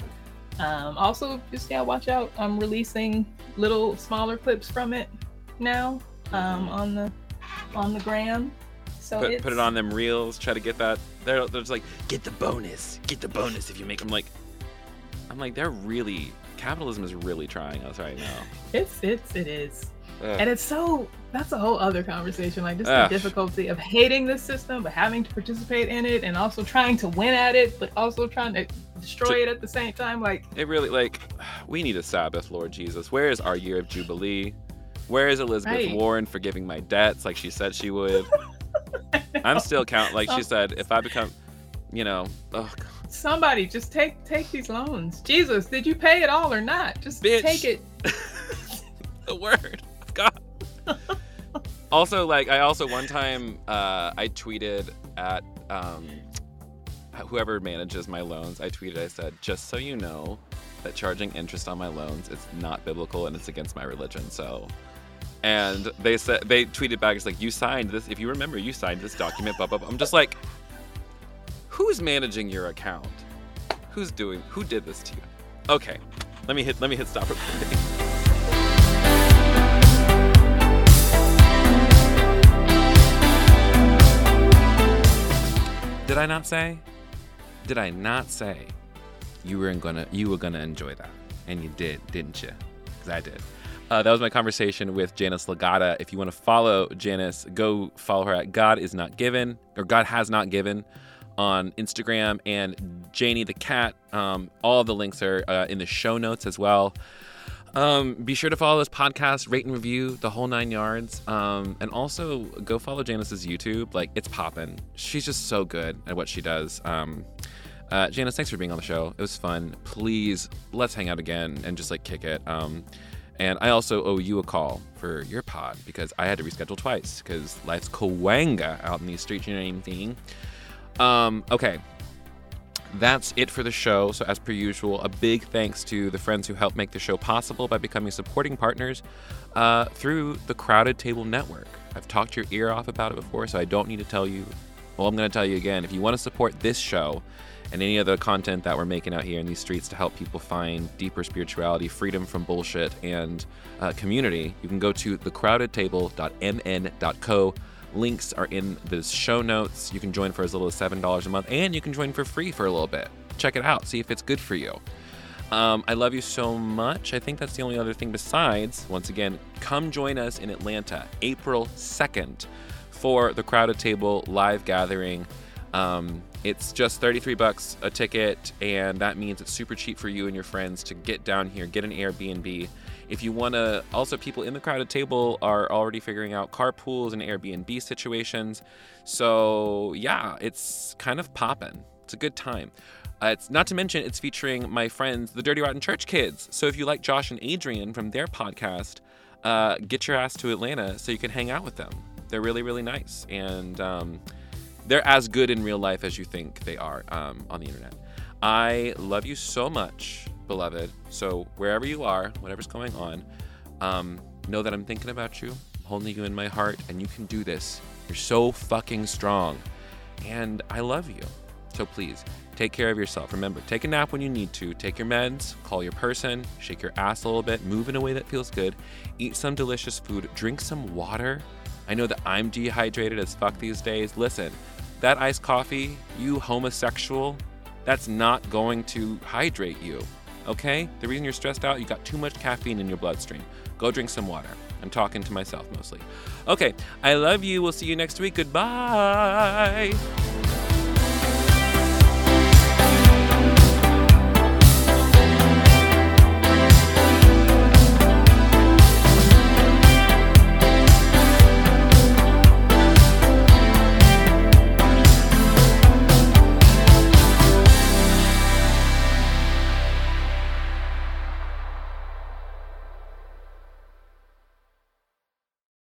Speaker 2: Um, also, just yeah, watch out. I'm releasing little smaller clips from it now um, on the on the gram. So
Speaker 1: put, put it on them reels. Try to get that. They're, they're just like, get the bonus, get the bonus if you make them like. I'm like, they're really capitalism is really trying us right now.
Speaker 2: It's it's it is, Ugh. and it's so that's a whole other conversation. Like just Ugh. the difficulty of hating the system, but having to participate in it, and also trying to win at it, but also trying to destroy to, it at the same time. Like
Speaker 1: it really like we need a Sabbath, Lord Jesus. Where is our year of jubilee? Where is Elizabeth right. Warren forgiving my debts like she said she would? I'm still count like she said. If I become, you know, oh God.
Speaker 2: Somebody just take take these loans. Jesus, did you pay it all or not? Just Bitch. take it.
Speaker 1: the word of God. also, like I also one time uh, I tweeted at um, whoever manages my loans. I tweeted. I said, just so you know, that charging interest on my loans is not biblical and it's against my religion. So and they said they tweeted back, it's like you signed this. If you remember, you signed this document. Blah blah. blah. I'm just like, who's managing your account? Who's doing? Who did this to you? Okay, let me hit. Let me hit stop recording. Did I not say? Did I not say you were gonna you were gonna enjoy that? And you did, didn't you? Because I did. Uh, that was my conversation with Janice Lagata. If you want to follow Janice, go follow her at God is not given or God has not given on Instagram and Janie the cat. Um, all the links are uh, in the show notes as well. Um, be sure to follow this podcast, rate and review the whole nine yards, um, and also go follow Janice's YouTube. Like it's popping. She's just so good at what she does. Um, uh, Janice, thanks for being on the show. It was fun. Please let's hang out again and just like kick it. Um, and I also owe you a call for your pod because I had to reschedule twice because life's coanga out in these streets, you know what I'm saying? Um, okay. That's it for the show. So, as per usual, a big thanks to the friends who helped make the show possible by becoming supporting partners uh, through the Crowded Table Network. I've talked your ear off about it before, so I don't need to tell you. Well, I'm going to tell you again. If you want to support this show, and any of the content that we're making out here in these streets to help people find deeper spirituality, freedom from bullshit, and uh, community, you can go to thecrowdedtable.mn.co. Links are in the show notes. You can join for as little as $7 a month, and you can join for free for a little bit. Check it out, see if it's good for you. Um, I love you so much. I think that's the only other thing besides, once again, come join us in Atlanta, April 2nd, for the Crowded Table live gathering. Um, it's just 33 bucks a ticket, and that means it's super cheap for you and your friends to get down here, get an Airbnb. If you want to, also, people in the crowded table are already figuring out carpools and Airbnb situations. So, yeah, it's kind of popping. It's a good time. Uh, it's not to mention it's featuring my friends, the Dirty Rotten Church Kids. So if you like Josh and Adrian from their podcast, uh, get your ass to Atlanta so you can hang out with them. They're really, really nice. And um, they're as good in real life as you think they are um, on the internet. I love you so much, beloved. So wherever you are, whatever's going on, um, know that I'm thinking about you, I'm holding you in my heart, and you can do this. You're so fucking strong, and I love you. So please take care of yourself. Remember, take a nap when you need to, take your meds, call your person, shake your ass a little bit, move in a way that feels good, eat some delicious food, drink some water. I know that I'm dehydrated as fuck these days. Listen, that iced coffee, you homosexual, that's not going to hydrate you okay? The reason you're stressed out, you got too much caffeine in your bloodstream. Go drink some water. I'm talking to myself mostly. Okay, I love you. We'll see you next week. Goodbye.